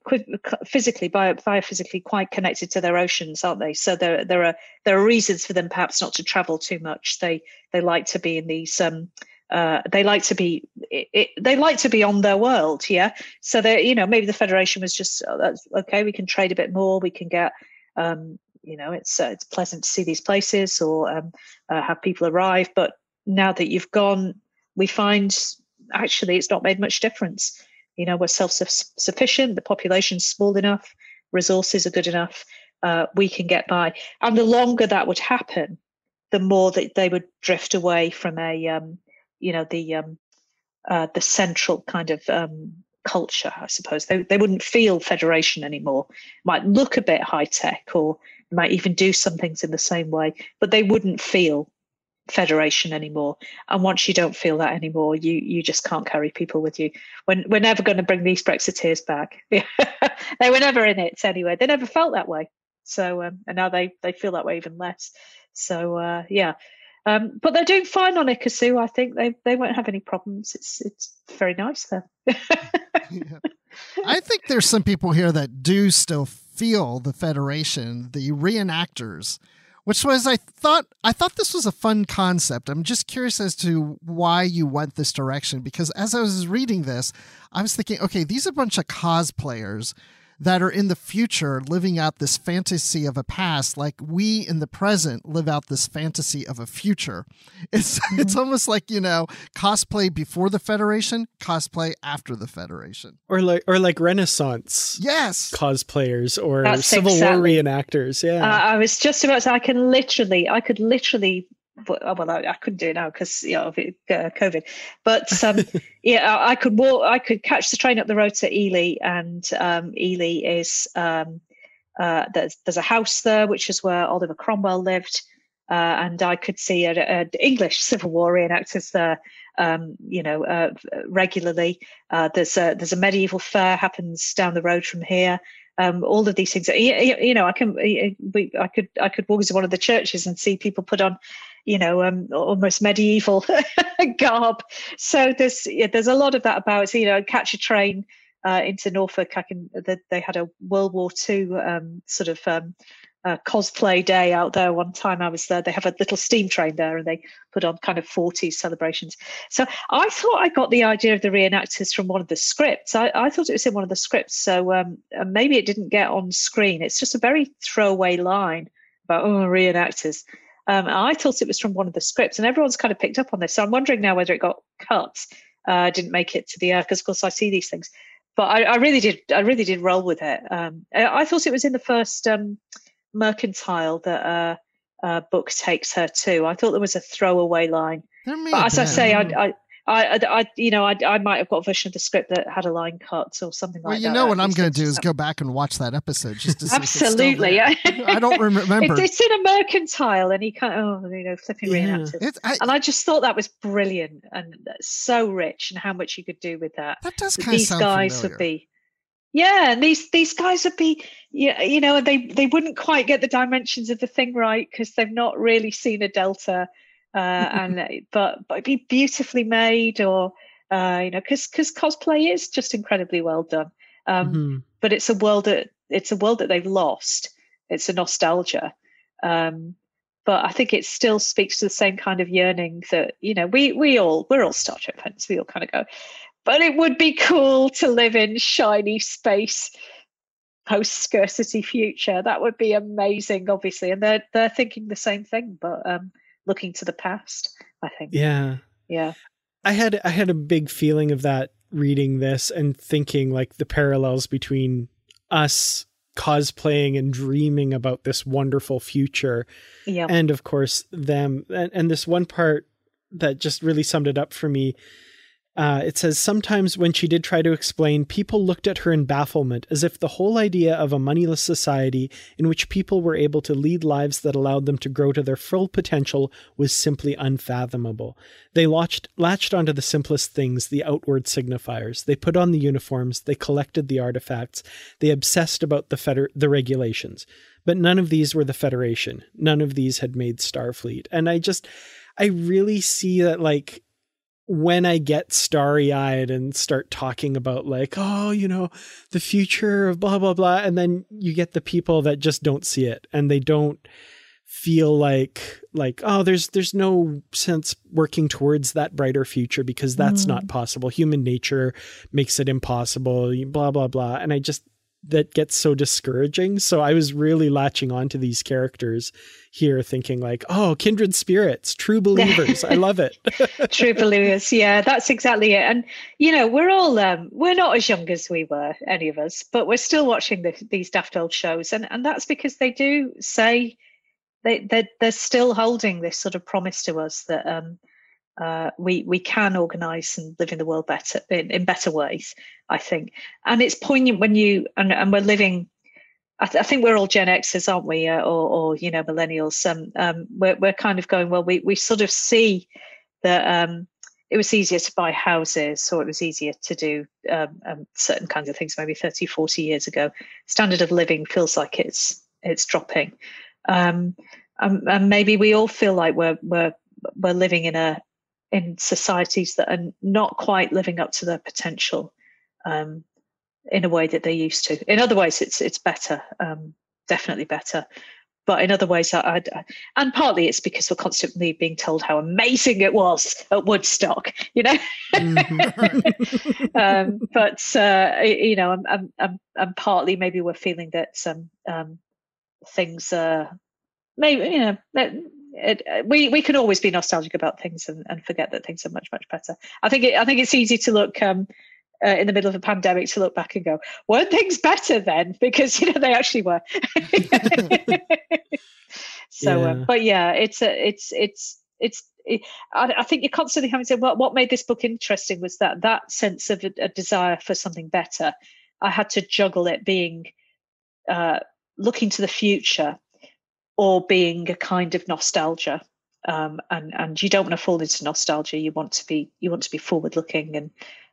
physically bio, biophysically quite connected to their oceans aren't they? So there there are there are reasons for them perhaps not to travel too much. They they like to be in these um uh, they like to be it, it, they like to be on their world yeah? So they you know maybe the federation was just oh, okay we can trade a bit more we can get um you know it's uh, it's pleasant to see these places or um, uh, have people arrive. But now that you've gone we find actually it's not made much difference. You know we're self-sufficient the population's small enough resources are good enough uh, we can get by. And the longer that would happen the more that they would drift away from a um, you know the um, uh, the central kind of um, culture i suppose. They, they wouldn't feel federation anymore. Might look a bit high tech or might even do some things in the same way but they wouldn't feel federation anymore and once you don't feel that anymore you you just can't carry people with you when we're never going to bring these brexiteers back [LAUGHS] they were never in it anyway they never felt that way so um, and now they they feel that way even less so uh, yeah um, but they're doing fine on Ikusu. I think they they won't have any problems. It's it's very nice there. [LAUGHS] yeah. I think there's some people here that do still feel the Federation, the reenactors which was I thought I thought this was a fun concept. I'm just curious as to why you went this direction because as I was reading this, I was thinking, okay, these are a bunch of cosplayers that are in the future living out this fantasy of a past like we in the present live out this fantasy of a future [LAUGHS] it's mm-hmm. it's almost like you know cosplay before the federation cosplay after the federation or like or like renaissance yes cosplayers or That's civil exactly. war reenactors yeah uh, i was just about to say i can literally i could literally but oh, well, I, I, couldn't do it now because you know of uh, COVID. But um, [LAUGHS] yeah, I, I, could walk. I could catch the train up the road to Ely, and um, Ely is um, uh, there's there's a house there, which is where Oliver Cromwell lived, uh, and I could see an English [LAUGHS] Civil War reenactors there. Um, you know, uh, regularly. Uh, there's a there's a medieval fair happens down the road from here. Um, all of these things. You, you know, I can, we, I could, I could walk into one of the churches and see people put on you know, um, almost medieval [LAUGHS] garb. So there's there's a lot of that about. You know, catch a train uh, into Norfolk. I can. They had a World War II um, sort of um, uh, cosplay day out there. One time I was there. They have a little steam train there, and they put on kind of 40s celebrations. So I thought I got the idea of the reenactors from one of the scripts. I, I thought it was in one of the scripts. So um, maybe it didn't get on screen. It's just a very throwaway line about oh reenactors. Um, I thought it was from one of the scripts, and everyone's kind of picked up on this. So I'm wondering now whether it got cut, uh, didn't make it to the air, because of course I see these things. But I, I, really did, I really did roll with it. Um, I, I, thought it was in the first um, mercantile that uh, uh, book takes her to. I thought there was a throwaway line. But as I say, I, I, I, I, you know, I, I might have got a version of the script that had a line cut or something well, like that. Well, you know what I'm going to do is go back and watch that episode just to see Absolutely. I don't [LAUGHS] remember. It's, it's, in a mercantile, and he kind of, oh, you know, flipping yeah. reenactors. I, and I just thought that was brilliant and so rich, and how much you could do with that. That does kind these of sound guys familiar. would be. Yeah, and these these guys would be, yeah, you know, they they wouldn't quite get the dimensions of the thing right because they've not really seen a delta uh, [LAUGHS] and but but be beautifully made or uh, you know because because cosplay is just incredibly well done. Um, mm-hmm. but it's a world that it's a world that they've lost. It's a nostalgia. Um, but I think it still speaks to the same kind of yearning that you know we we all we're all Star Trek fans. We all kind of go but it would be cool to live in shiny space post scarcity future. That would be amazing obviously. And they're they're thinking the same thing but um looking to the past i think. Yeah. Yeah. I had i had a big feeling of that reading this and thinking like the parallels between us cosplaying and dreaming about this wonderful future yeah and of course them and, and this one part that just really summed it up for me Uh, it says sometimes when she did try to explain, people looked at her in bafflement, as if the whole idea of a moneyless society in which people were able to lead lives that allowed them to grow to their full potential was simply unfathomable. They latched, latched onto the simplest things, the outward signifiers. They put on the uniforms, they collected the artifacts, they obsessed about the, feder- the regulations. But none of these were the Federation. None of these had made Starfleet. And I just, I really see that, like, when I get starry eyed and start talking about like, oh, you know, the future of blah, blah, blah. And then you get the people that just don't see it and they don't feel like like oh there's there's no sense working towards that brighter future because that's mm. not possible human nature makes it impossible blah blah blah and i just that gets so discouraging. So I was really latching on to these characters here, thinking like, oh, kindred spirits, true believers. I love it. [LAUGHS] true believers. Yeah, that's exactly it. And you know, we're all um, we're not as young as we were, any of us, but we're still watching the, these daft old shows, and and that's because they do say they they're, they're still holding this sort of promise to us that um, uh, we we can organise and live in the world better in, in better ways. I think, and it's poignant when you and, and we're living. I, th- I think we're all Gen Xers, aren't we, uh, or, or you know millennials? Um, um, we're we're kind of going well. We we sort of see that um, it was easier to buy houses or it was easier to do um, um, certain kinds of things maybe 30 40 years ago standard of living feels like it's it's dropping um, and maybe we all feel like we're we're we're living in a in societies that are not quite living up to their potential um, in a way that they used to. In other ways, it's it's better, um, definitely better. But in other ways, I, I, and partly it's because we're constantly being told how amazing it was at Woodstock, you know. Mm-hmm. [LAUGHS] um, but uh, you know, I'm, I'm, I'm, I'm, partly maybe we're feeling that some um, things are maybe you know it, uh, we we can always be nostalgic about things and, and forget that things are much much better. I think it, I think it's easy to look um, uh, in the middle of a pandemic to look back and go, weren't things better then? Because you know they actually were. [LAUGHS] so, yeah. Um, but yeah, it's a, it's it's it's. It, I, I, think you're constantly having to say, well, what made this book interesting was that that sense of a, a desire for something better. I had to juggle it being uh, looking to the future or being a kind of nostalgia. Um, and and you don't want to fall into nostalgia. You want to be you want to be forward looking and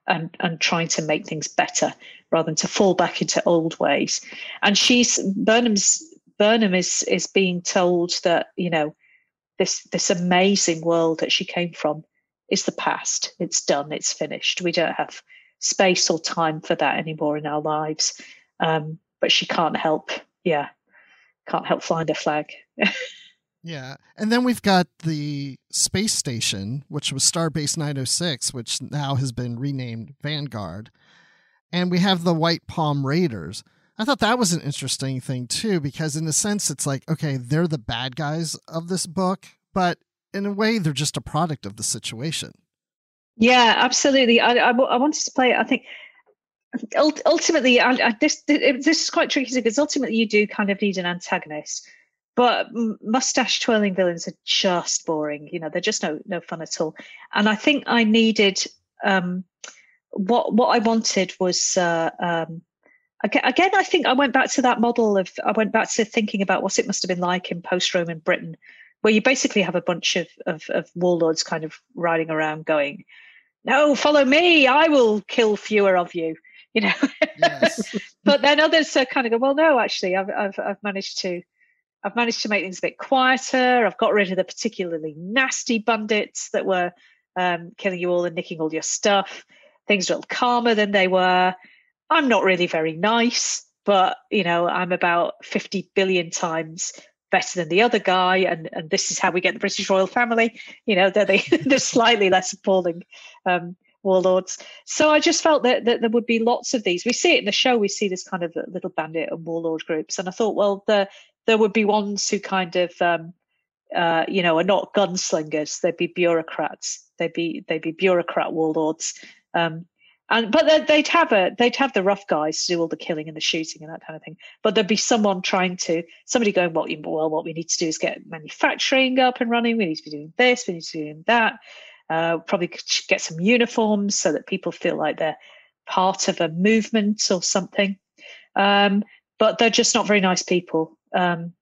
and and trying to make things better rather than to fall back into old ways. And she's Burnham's Burnham is is being told that you know this this amazing world that she came from is the past. It's done. It's finished. We don't have space or time for that anymore in our lives. Um, but she can't help, yeah, can't help flying the flag. [LAUGHS] yeah. And then we've got the space station, which was Starbase 906, which now has been renamed Vanguard. And we have the White Palm Raiders. I thought that was an interesting thing too, because in a sense, it's like, okay, they're the bad guys of this book, but in a way, they're just a product of the situation. Yeah, absolutely. I, I, I wanted to play. I think ultimately, I, I, this this is quite tricky because ultimately you do kind of need an antagonist. But mustache twirling villains are just boring. You know, they're just no no fun at all. And I think I needed um, what what I wanted was uh, um, again. I think I went back to that model of I went back to thinking about what it must have been like in post Roman Britain, where you basically have a bunch of, of of warlords kind of riding around going, "No, follow me. I will kill fewer of you." you know. Yes. [LAUGHS] but then others are kind of go, well, no, actually, I've, I've I've managed to I've managed to make things a bit quieter. I've got rid of the particularly nasty bandits that were um, killing you all and nicking all your stuff. Things are a little calmer than they were. I'm not really very nice, but you know, I'm about 50 billion times better than the other guy, and and this is how we get the British royal family. You know, they're the, [LAUGHS] they're slightly less appalling um, warlords. So I just felt that, that there would be lots of these. We see it in the show. We see this kind of little bandit and warlord groups, and I thought, well, the, there would be ones who kind of, um, uh, you know, are not gunslingers. They'd be bureaucrats. They'd be they'd be bureaucrat warlords. Um, and but they'd have a they'd have the rough guys to do all the killing and the shooting and that kind of thing. But there'd be someone trying to somebody going, well, well, what we need to do is get manufacturing up and running. We need to be doing this. We need to be doing that. Uh, probably get some uniforms so that people feel like they're part of a movement or something. Um, but they're just not very nice people. Um,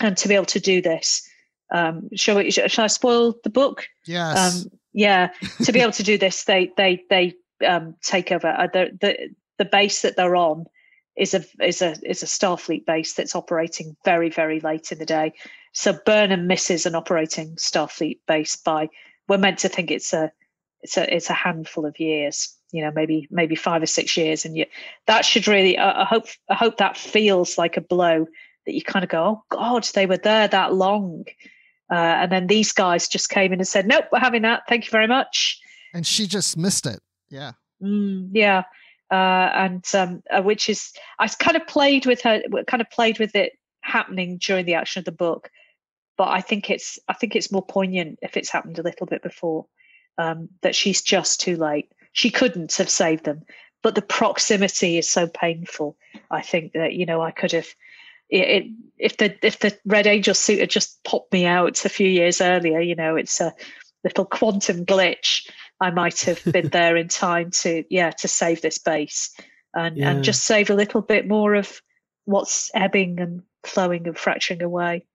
and to be able to do this, um, shall, we, shall I spoil the book? Yes. Um, yeah. to be able to do this, they they they um, take over uh, the, the the base that they're on is a is a is a Starfleet base that's operating very very late in the day. So Burnham misses an operating Starfleet base by we're meant to think it's a it's a it's a handful of years you know maybe maybe five or six years and you that should really I, I hope i hope that feels like a blow that you kind of go oh god they were there that long uh, and then these guys just came in and said nope we're having that thank you very much and she just missed it yeah mm, yeah uh, and um, uh, which is i kind of played with her kind of played with it happening during the action of the book but i think it's i think it's more poignant if it's happened a little bit before um, that she's just too late she couldn't have saved them. But the proximity is so painful. I think that you know I could have. It, it, if the if the Red Angel suit had just popped me out a few years earlier, you know, it's a little quantum glitch. I might have been [LAUGHS] there in time to yeah to save this base and yeah. and just save a little bit more of what's ebbing and flowing and fracturing away.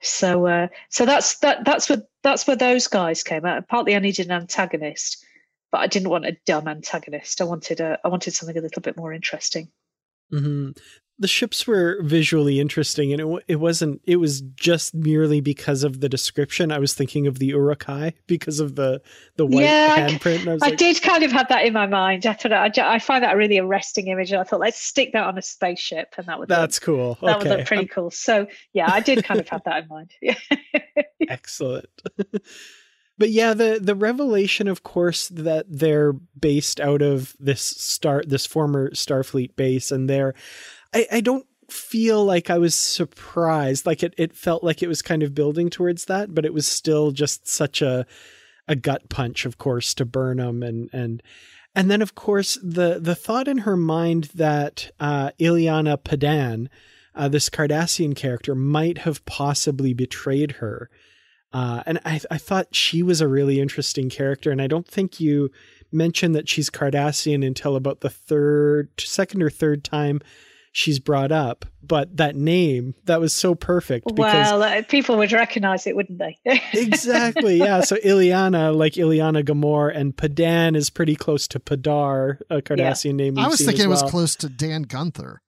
So uh, so that's that that's what that's where those guys came out. Partly I needed an antagonist, but I didn't want a dumb antagonist. I wanted a I wanted something a little bit more interesting. Mm-hmm. The ships were visually interesting, and it it wasn't. It was just merely because of the description. I was thinking of the Uruk-hai because of the the white yeah, handprint. I, I, I like, did kind of have that in my mind. I thought I, I find that a really arresting image, and I thought let's stick that on a spaceship, and that would that's look, cool. That okay. would look pretty um, cool. So yeah, I did kind of have [LAUGHS] that in mind. [LAUGHS] Excellent [LAUGHS] but yeah, the the revelation, of course, that they're based out of this star, this former Starfleet base, and they're, I, I don't feel like I was surprised. Like it, it felt like it was kind of building towards that, but it was still just such a, a gut punch, of course, to Burnham, and and and then of course the the thought in her mind that uh, Illyana Padan, uh, this Cardassian character, might have possibly betrayed her uh, and I, I thought she was a really interesting character. And I don't think you mentioned that she's Cardassian until about the third, second or third time she's brought up. But that name, that was so perfect. Because, well, uh, people would recognize it, wouldn't they? [LAUGHS] exactly. Yeah. So Illyana, like Illyana Ghemor, and Padan is pretty close to Pa'Dar, a Cardassian yeah. name. I was thinking it was close to Dan Gunther.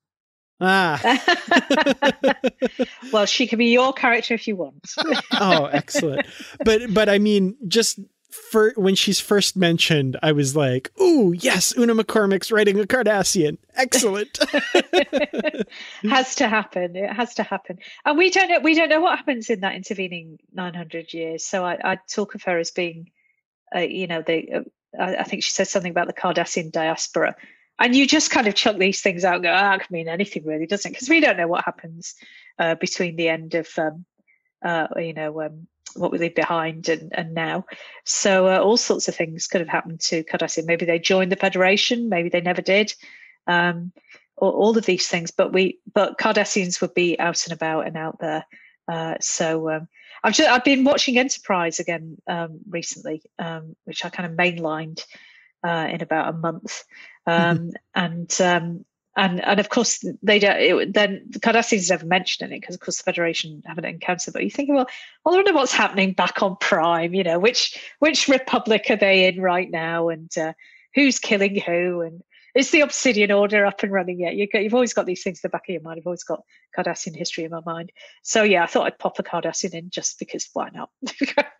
Ah. [LAUGHS] [LAUGHS] well, she can be your character if you want. oh, excellent. But but I mean, just for when she's first mentioned, I was like, "Ooh, yes, Una McCormack's writing a Cardassian. Excellent." [LAUGHS] has to happen. It has to happen, and we don't know. We don't know what happens in that intervening nine hundred years. So I, I, talk of her as being, uh, you know, the. Uh, I, I think she says something about the Cardassian diaspora and you just kind of chuck these things out and go, ah, oh, can mean anything really, doesn't? Because we don't know what happens uh, between the end of, um, uh, you know, um, what we leave behind and, and now. So uh, all sorts of things could have happened to Cardassian. Maybe they joined the Federation, maybe they never did. Um, all, all, of these things, but we, but Cardassians would be out and about and out there. Uh, so um, I've just, I've been watching Enterprise again um, recently, um, which I kind of mainlined uh, in about a month, um, and um, and and of course they don't. It, then the Cardassians never mention it because of course the Federation haven't encountered. But you're thinking, well, I wonder what's happening back on Prime. You know, which which republic are they in right now, and uh, who's killing who, and is the Obsidian Order up and running yet? You have always got these things in the back of your mind. You've always got Cardassian history in my mind. So yeah, I thought I'd pop a Cardassian in just because why not?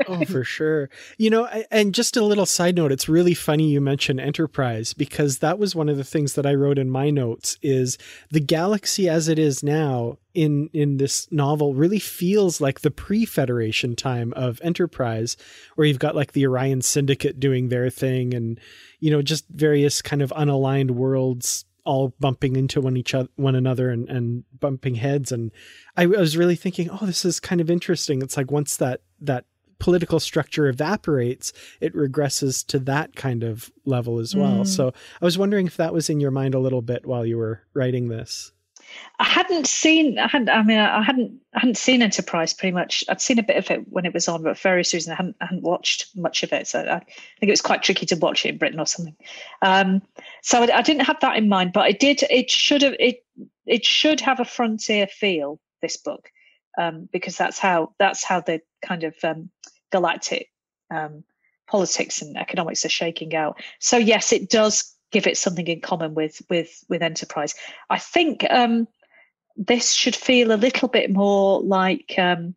oh, [LAUGHS] for sure. You know, and just a little side note, it's really funny you mentioned Enterprise because that was one of the things that I wrote in my notes is the galaxy as it is now in in this novel really feels like the pre-federation time of enterprise where you've got like the orion syndicate doing their thing and you know just various kind of unaligned worlds all bumping into one each other one another and, and bumping heads. And I, I was really thinking oh this is kind of interesting. It's like once that that political structure evaporates it regresses to that kind of level as well. Mm. so i was wondering if that was in your mind a little bit while you were writing this I hadn't seen. I hadn't. I mean, I hadn't. I hadn't seen Enterprise pretty much. I'd seen a bit of it when it was on, but for various reasons, I hadn't. I hadn't watched much of it. So I think it was quite tricky to watch it in Britain or something. Um, so I, I, didn't have that in mind, but I did. It should have. It it should have a frontier feel. This book, um, because that's how that's how the kind of um, galactic um, politics and economics are shaking out. So yes, it does give it something in common with with with enterprise. I think um, this should feel a little bit more like um,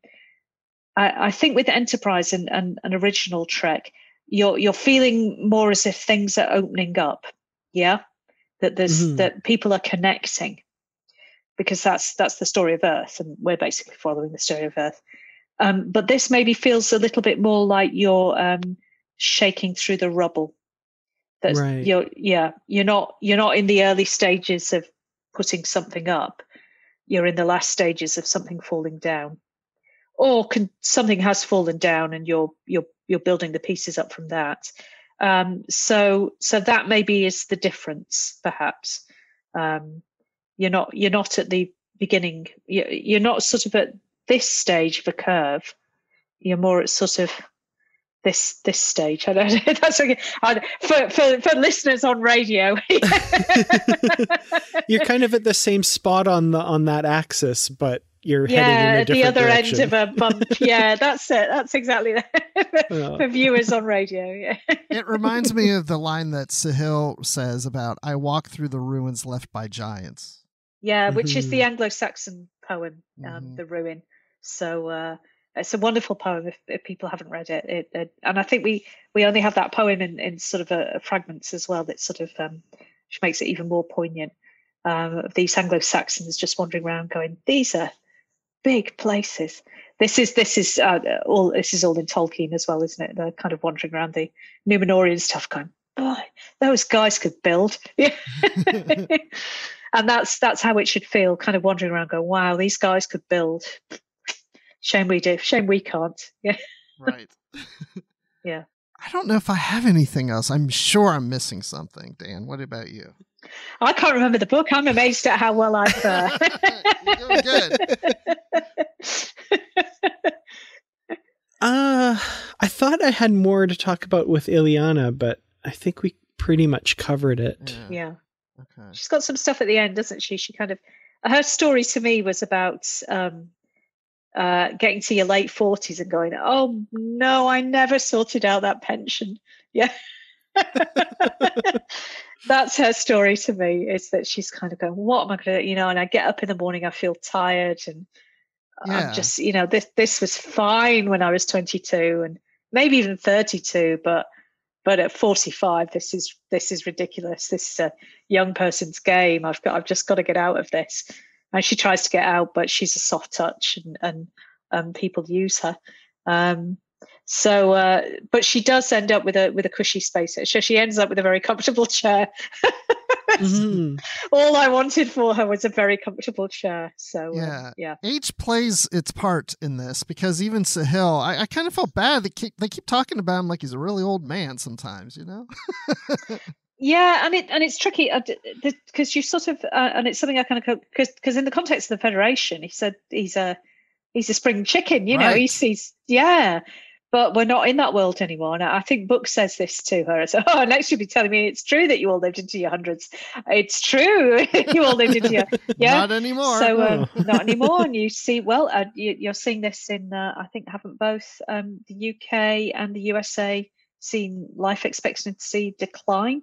I, I, think with enterprise and, and an original Trek, you're you're feeling more as if things are opening up. Yeah, that there's mm-hmm. that people are connecting because that's that's the story of Earth, and we're basically following the story of Earth. Um, but this maybe feels a little bit more like you're um, shaking through the rubble that right. you're yeah you're not you're not in the early stages of putting something up. You're in the last stages of something falling down. Or can, something has fallen down and you're you're you're building the pieces up from that. Um, so so that maybe is the difference perhaps. Um, you're not you're not at the beginning you're not sort of at this stage of a curve. You're more at sort of this this stage. [LAUGHS] I don't know. That's okay. I, for, for for listeners on radio. [LAUGHS] you're kind of at the same spot on the on that axis, but you're yeah, heading in a different the other direction. end of a bump. [LAUGHS] Yeah, that's it. That's exactly that. Oh. for viewers on radio. Yeah. it reminds me of the line that Sahil says about "I walk through the ruins left by giants." Yeah, which mm-hmm. is the mm-hmm. Anglo-Saxon poem, um, mm-hmm. "The Ruin." So. Uh, it's a wonderful poem if, if people haven't read it. It, it. and I think we we only have that poem in, in sort of a, a fragments as well that sort of um, which makes it even more poignant. Um, these Anglo Saxons just wandering around, going, "These are big places." This is this is uh, all this is all in Tolkien as well, isn't it? They're kind of wandering around the Numenorean stuff, going, "Boy, those guys could build." [LAUGHS] Yeah. [LAUGHS] and that's that's how it should feel, kind of wandering around, going, "Wow, these guys could build." Shame we do. Shame we can't. [LAUGHS] Yeah. Right. [LAUGHS] yeah. I don't know if I have anything else. I'm sure I'm missing something. Dan, what about you? I can't remember the book. I'm amazed at how well I've. Uh... [LAUGHS] You're good. uh, I thought I had more to talk about with Illyana, but I think we pretty much covered it. Yeah. yeah. Okay. She's got some stuff at the end, doesn't she? She kind of her story to me was about um, uh, getting to your late 40s and going, oh no, I never sorted out that pension. Yeah. [LAUGHS] That's her story to me is that she's kind of going, what am I going to, you know, and I get up in the morning, I feel tired and yeah. I'm just, you know, this, this was fine when I was 22 and maybe even 32, but, but at 45, this is, this is ridiculous. This is a young person's game. I've got, I've just got to get out of this and she tries to get out, but she's a soft touch, and and um, people use her. Um, so, uh, but she does end up with a with a cushy space. So she ends up with a very comfortable chair. [LAUGHS] mm-hmm. All I wanted for her was a very comfortable chair. So yeah, um, yeah. Age plays its part in this because even Sahil, I, I kind of felt bad. They keep they keep talking about him like he's a really old man sometimes. You know. [LAUGHS] Yeah, and it and it's tricky because uh, you sort of uh, and it's something I kind of because because in the context of the federation, he said he's a he's a spring chicken. You right. know, he's he's yeah. But we're not in that world anymore. And I think Book says this to her. So, [LAUGHS] oh, next you'll be telling me it's true that you all lived into your hundreds. It's true. [LAUGHS] you all lived into your, [LAUGHS] yeah. Not anymore. So, um, not anymore. And you see, well, uh, you, are seeing this in, uh, I think, haven't both um, the UK and the USA seen life expectancy decline?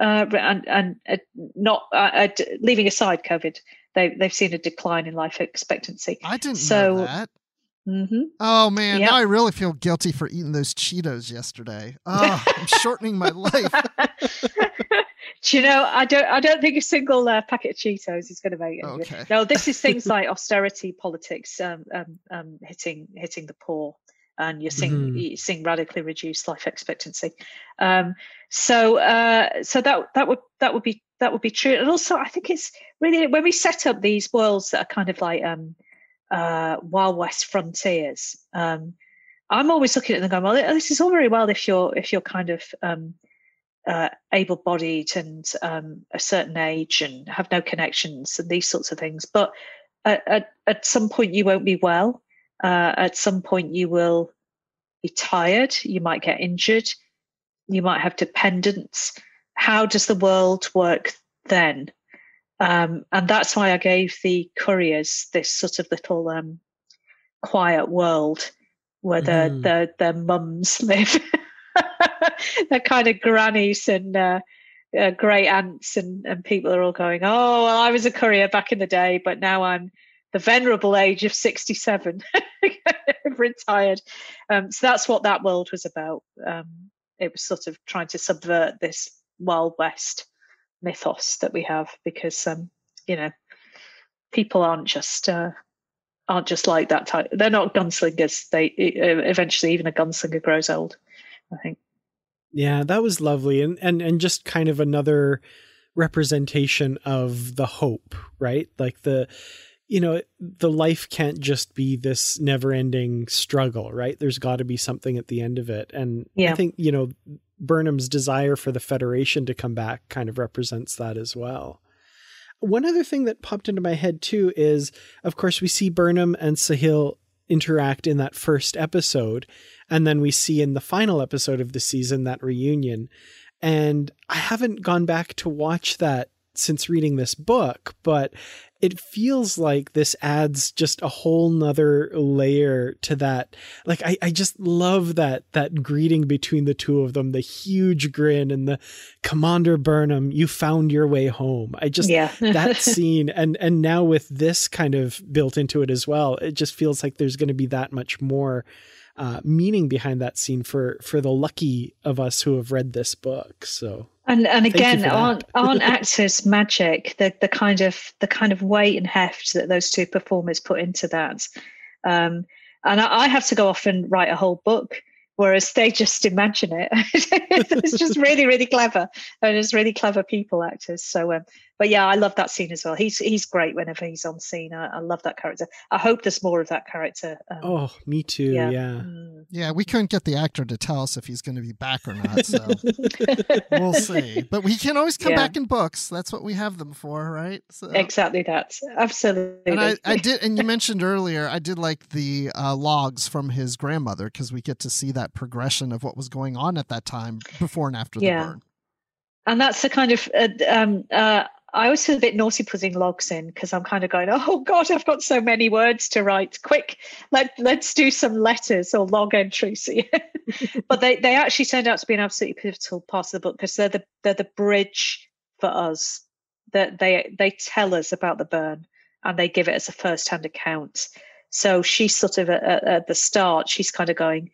Uh, and and uh, not uh, uh leaving aside COVID, they they've seen a decline in life expectancy. I didn't so, know that. Mm-hmm. Oh man, yep. now I really feel guilty for eating those Cheetos yesterday. Oh, I'm shortening my life. [LAUGHS] Do you know? I don't. I don't think a single uh, packet of Cheetos is going to make it. Okay. No, this is things [LAUGHS] like austerity politics um, um, um, hitting hitting the poor and you're seeing mm-hmm. you're seeing radically reduced life expectancy. Um, so uh, so that that would that would be that would be true. And also, I think it's really when we set up these worlds that are kind of like um, uh, Wild West frontiers. Um, I'm always looking at them going, well, this is all very well if you're if you're kind of um, uh, able-bodied and um, a certain age and have no connections and these sorts of things. But at, at, at some point, you won't be well. Uh, at some point, you will be tired. You might get injured. You might have dependents. How does the world work then? Um, and that's why I gave the couriers this sort of little um, quiet world where the mm. the their mums [LAUGHS] live. They're kind of grannies and uh, uh, great aunts, and, and people are all going, "Oh, well, I was a courier back in the day, but now I'm the venerable age of 67, [LAUGHS] retired." Um, so that's what that world was about. Um, it was sort of trying to subvert this Wild West mythos that we have, because um, you know, people aren't just uh, aren't just like that type. They're not gunslingers. They eventually even a gunslinger grows old. I think. Yeah, that was lovely, and and and just kind of another representation of the hope, right? Like the you know, the life can't just be this never-ending struggle, right? There's got to be something at the end of it. And yeah. I think, you know, Burnham's desire for the Federation to come back kind of represents that as well. One other thing that popped into my head too is, of course, we see Burnham and Sahil interact in that first episode, and then we see in the final episode of the season that reunion. And I haven't gone back to watch that since reading this book, but it feels like this adds just a whole nother layer to that. Like I, I just love that that greeting between the two of them, the huge grin and the Commander Burnham, you found your way home. I just yeah. [LAUGHS] that scene and and now with this kind of built into it as well, it just feels like there's going to be that much more uh, meaning behind that scene for for the lucky of us who have read this book. So and and again, aren't aren't actors magic? The the kind of the kind of weight and heft that those two performers put into that. Um, and I, I have to go off and write a whole book whereas they just imagine it. [LAUGHS] it's just really, really clever, and it's really clever people actors. So, um, but yeah, I love that scene as well. He's he's great whenever he's on scene. I, I love that character. I hope there's more of that character. Um, oh, me too. Yeah. Yeah. Mm. yeah, we couldn't get the actor to tell us if he's going to be back or not, so [LAUGHS] we'll see. But we can always come yeah. back in books. That's what we have them for, right? So, exactly that. Absolutely. And I, I did, and you mentioned earlier, I did like the uh, logs from his grandmother because we get to see that progression of what was going on at that time before and after yeah. the burn and that's the kind of uh, um, uh, I always feel a bit naughty putting logs in because I'm kind of going, oh God, I've got so many words to write. Quick, let let's do some letters or log entries. [LAUGHS] but they they actually turned out to be an absolutely pivotal part of the book because they're the they're the bridge for us. That they they tell us about the burn and they give it as a first hand account. So she's sort of at, at the start, she's kind of going,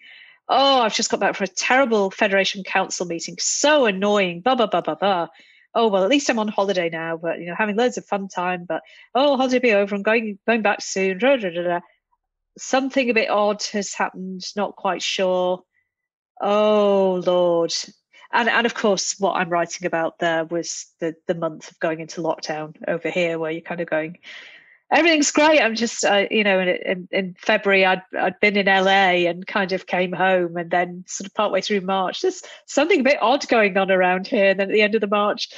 oh, I've just got back from a terrible Federation Council meeting, so annoying, blah blah blah blah blah oh well at least i'm on holiday now but you know having loads of fun time but oh holiday be over i'm going going back soon something a bit odd has happened not quite sure. Oh lord. And and of course what i'm writing about there was the the month of going into lockdown over here where you're kind of going everything's great. I'm just, uh, you know, in, in, February, I'd, I'd been in LA and kind of came home. And then, sort of partway through March, there's something a bit odd going on around here. And then at the end of the March,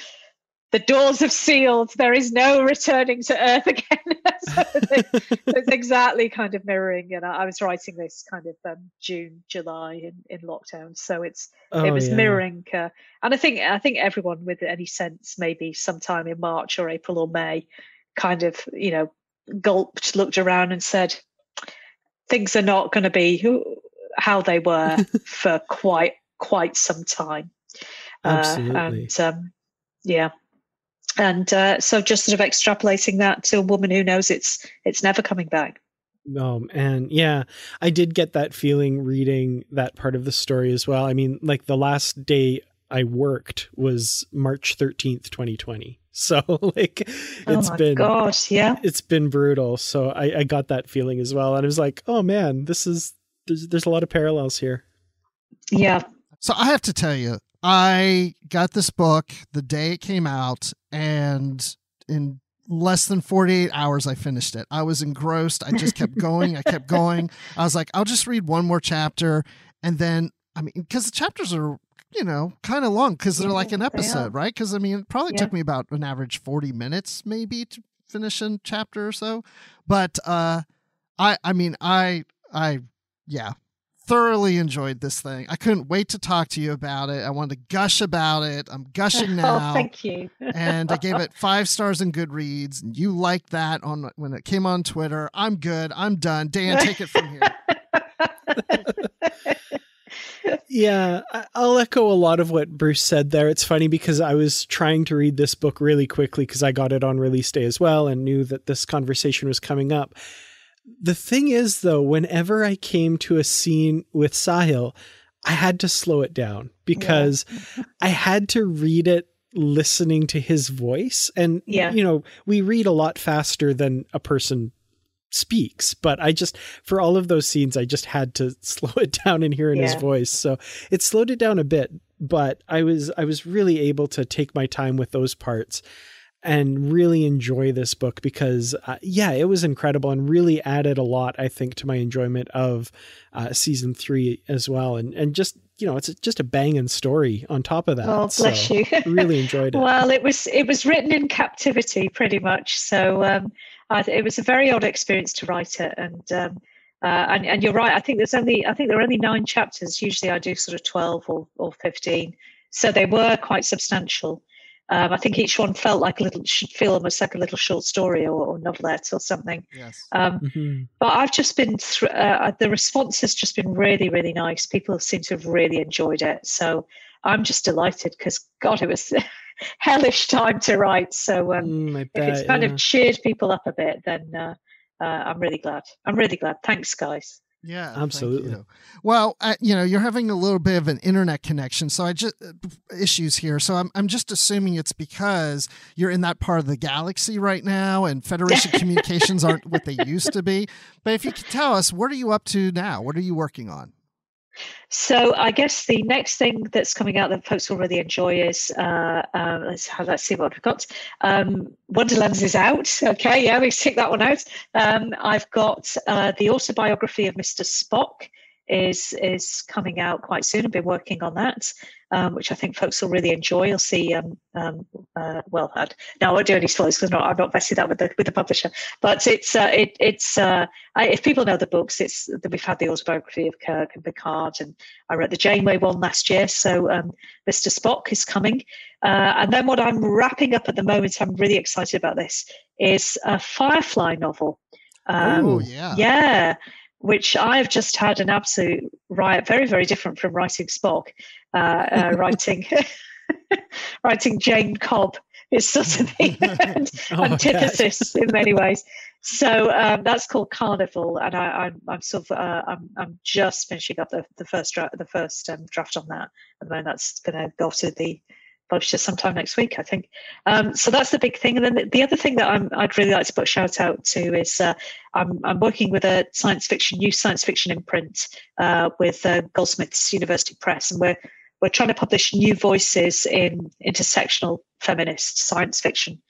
the doors have sealed. There is no returning to Earth [LAUGHS] again. so it's exactly kind of mirroring. And I, I was writing this kind of um, June, July in, in lockdown. So it's oh, it was yeah. mirroring. Uh, and I think I think everyone with any sense, maybe sometime in March or April or May, kind of you know gulped, looked around, and said, "Things are not going to be how they were [LAUGHS] for quite quite some time." Absolutely. Uh, and um, yeah, and uh, so just sort of extrapolating that to a woman who knows it's it's never coming back. Um, and yeah, I did get that feeling reading that part of the story as well. I mean, like the last day I worked was March 13th, 2020. So [LAUGHS] like oh it's oh been gosh, yeah. It's been brutal. So I, I got that feeling as well. And I was like, oh man, this is there's there's a lot of parallels here. Yeah. So I have to tell you, I got this book the day it came out and in less than 48 hours I finished it. I was engrossed. I just kept going. I kept [LAUGHS] going. I was like, I'll just read one more chapter and then I mean, because the chapters are you know, kind of long because they're like an episode, right? Because I mean, it probably yeah. took me about an average 40 minutes maybe to finish a chapter or so. But uh I I mean, I I yeah, thoroughly enjoyed this thing. I couldn't wait to talk to you about it. I wanted to gush about it. I'm gushing [LAUGHS] oh, now. Oh, thank you. and I gave [LAUGHS] it five stars in Goodreads. And you liked that on when it came on Twitter. I'm good. I'm done. Dan, take it from here. [LAUGHS] [LAUGHS] yeah, I'll echo a lot of what Bruce said there. It's funny because I was trying to read this book really quickly because I got it on release day as well and knew that this conversation was coming up. The thing is, though, whenever I came to a scene with Sahil, I had to slow it down because yeah. I had to read it listening to his voice. And, yeah. you know, we read a lot faster than a person speaks but i just for all of those scenes i just had to [LAUGHS] slow it down and hear in yeah. his voice. So it slowed it down a bit but i was i was really able to take my time with those parts and really enjoy this book because uh, yeah it was incredible and really added a lot i think to my enjoyment of uh, season three as well. And and just you know it's just a banging story on top of that. Oh bless so you. really enjoyed it. [LAUGHS] Well it was it was written in captivity pretty much. So um it was a very odd experience to write it and um, uh, and, and you're right i think there's only i think there are only nine chapters usually i do sort of 12 or, or 15 so they were quite substantial um, I think each one felt like a little, should feel almost like a little short story or, or novelette or something. Yes. Um, mm-hmm. But I've just been, th- uh, the response has just been really, really nice. People seem to have really enjoyed it. So I'm just delighted because, God, it was [LAUGHS] [LAUGHS] hellish time to write. So um, mm, bet, if it's kind yeah. of cheered people up a bit, then uh, uh, I'm really glad. I'm really glad. Thanks, guys. Yeah, absolutely. Well, uh, you know, you're having a little bit of an internet connection, so I just uh, issues here. So I'm I'm just assuming it's because you're in that part of the galaxy right now, and Federation [LAUGHS] communications aren't what they used to be. But if you could tell us, what are you up to now? What are you working on? So I guess the next thing that's coming out that folks will really enjoy is uh, uh, let's have, let's see what we've got. Um, Wonderlands is out. Okay, yeah, we tick that one out. Um, I've got uh, the autobiography of Mr. Spock is is coming out quite soon. I've been working on that, um, which I think folks will really enjoy. You'll see um, um, uh, well had. Now I won't do any spoilers because I'm not vested that with the with the publisher. But it's uh, it, it's uh, I, if people know the books, it's that we've had the autobiography of Kirk and Picard, and I wrote the Janeway one last year. So um, Mr. Spock is coming, uh, and then what I'm wrapping up at the moment, I'm really excited about this, is a Firefly novel. oh yeah, yeah which I've just had an absolute riot, very, very different from writing Spock, uh, uh, [LAUGHS] writing [LAUGHS] writing Jayne Cobb is sort of the [LAUGHS] oh, antithesis in many ways. So um, that's called Carnival, and I, am sort of uh, I'm, I'm just finishing up the, the first draft, the first um, draft on that, and then that's going to go to the published sometime next week, I think. Um, so that's the big thing. And then the, the other thing that i would really like to put a shout out to is uh, I'm, I'm, working with a science fiction, new science fiction imprint uh, with uh, Goldsmiths University Press, and we're we're trying to publish new voices in intersectional feminist science fiction.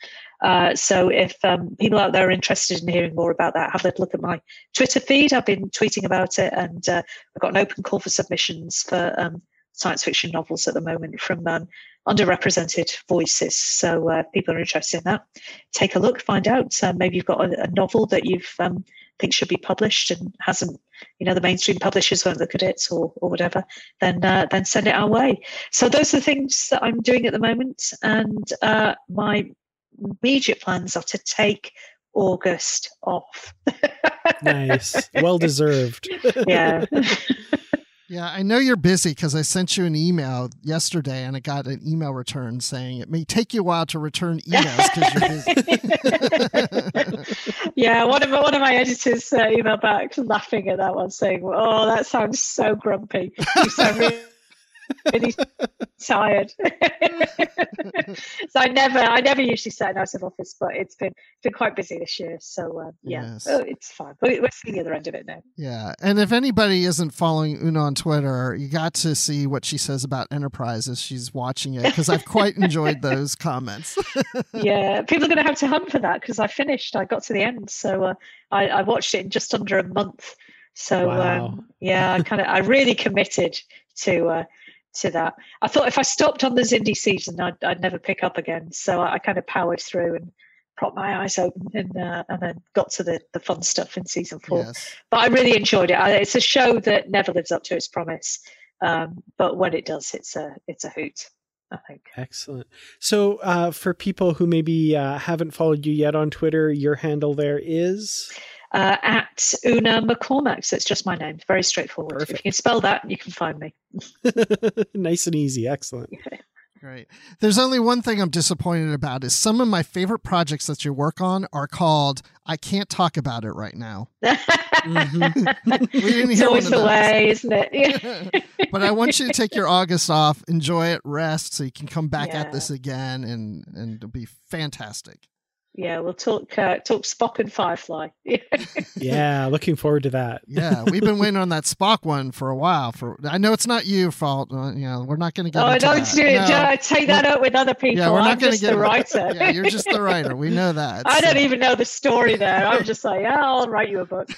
Uh, so if um, people out there are interested in hearing more about that, have a look at my Twitter feed. I've been tweeting about it, and uh, I've got an open call for submissions for um, science fiction novels at the moment from um, underrepresented voices. So uh, people are interested in that. Take a look, find out. Uh, maybe you've got a, a novel that you um, think should be published and hasn't, you know, the mainstream publishers won't look at it or, or whatever. Then uh, then send it our way. So those are the things that I'm doing at the moment, and uh, my immediate plans are to take August off. [LAUGHS] nice, well deserved. yeah. [LAUGHS] Yeah, I know you're busy because I sent you an email yesterday and I got an email return saying it may take you a while to return emails because you're busy. [LAUGHS] yeah, one of my, one of my editors uh, emailed back laughing at that one, saying, "Oh, that sounds so grumpy. You sound really really tired. so I never, I never usually set out of office, but it's been it's been quite busy this year. So uh, yeah, yes. oh, it's fine. But we're seeing the other end of it now. Yeah, and if anybody isn't following Una on Twitter, you got to see what she says about Enterprise as she's watching it because I've quite enjoyed those comments. [LAUGHS] yeah, people are going to have to hunt for that because I finished. I got to the end, so uh, I, I watched it in just under a month. So wow. um, yeah, I kind of I really committed to uh, to that. I thought if I stopped on the Xindi season, I'd, I'd never pick up again. So I, I kind of powered through and propped my eyes open and uh, and then got to the the fun stuff in season four. Yes. But I really enjoyed it. It's a show that never lives up to its promise, um, but when it does, it's a it's a hoot. I think. Excellent. So, uh, for people who maybe uh, haven't followed you yet on Twitter, your handle there is uh, at Una McCormack. So it's just my name. Very straightforward. Perfect. If you can spell that, you can find me. [LAUGHS] nice and easy. Excellent. [LAUGHS] Great. There's only one thing I'm disappointed about is some of my favorite projects that you work on are called I can't talk about it right now. [LAUGHS] mm-hmm. it's always the way, isn't it? but I want you to take your August off, enjoy it, rest, so you can come back yeah. at this again, and and it'll be fantastic. Yeah, we'll talk uh, talk Spock and Firefly. [LAUGHS] yeah, looking forward to that. [LAUGHS] yeah, we've been waiting on that Spock one for a while. For I know it's not your fault. Uh, you know, we're not going to get. Oh, don't do it. No. Take that out with other people. Yeah, we're not going to get the writer. yeah, you're just the writer. We know [LAUGHS] that. I so. don't even know the story there. I'm just like, yeah, I'll write you a book.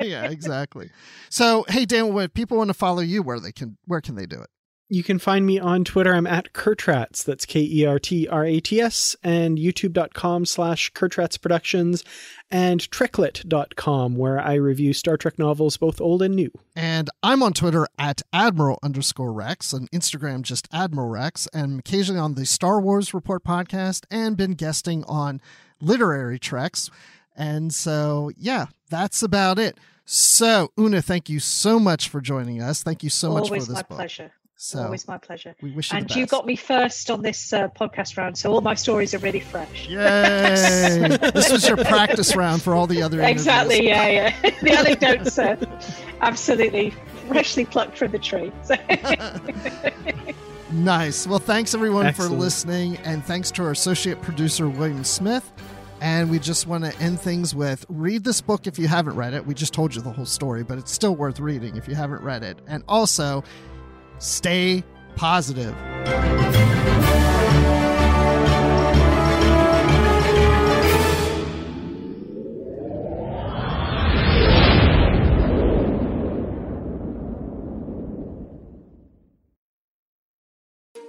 yeah, exactly. So, hey, Dan, when people want to follow you, where they can, where can they do it? You can find me on Twitter. I'm at Kertrats. That's K E R T R A T S. And youtube.com slash Kertrats Productions and Treklit.com, where I review Star Trek novels, both old and new. And I'm on Twitter at Admiral underscore Rex, and Instagram just Admiral Rex, and occasionally on the Star Wars Report podcast, and been guesting on literary treks. And so, yeah, that's about it. So, Una, thank you so much for joining us. Thank you so Always much for this my book. pleasure. So always my pleasure. We wish you and you got me first on this uh, podcast round, so all my stories are really fresh. Yay! [LAUGHS] this was your practice round for all the other. Exactly. Yeah, yeah. [LAUGHS] the anecdotes are absolutely freshly plucked from the tree. So. [LAUGHS] nice. Well, thanks everyone Excellent. for listening, and thanks to our associate producer William Smith. And we just want to end things with read this book if you haven't read it. We just told you the whole story, but it's still worth reading if you haven't read it. And also, Stay positive.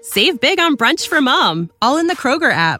Save big on brunch for mom, all in the Kroger app.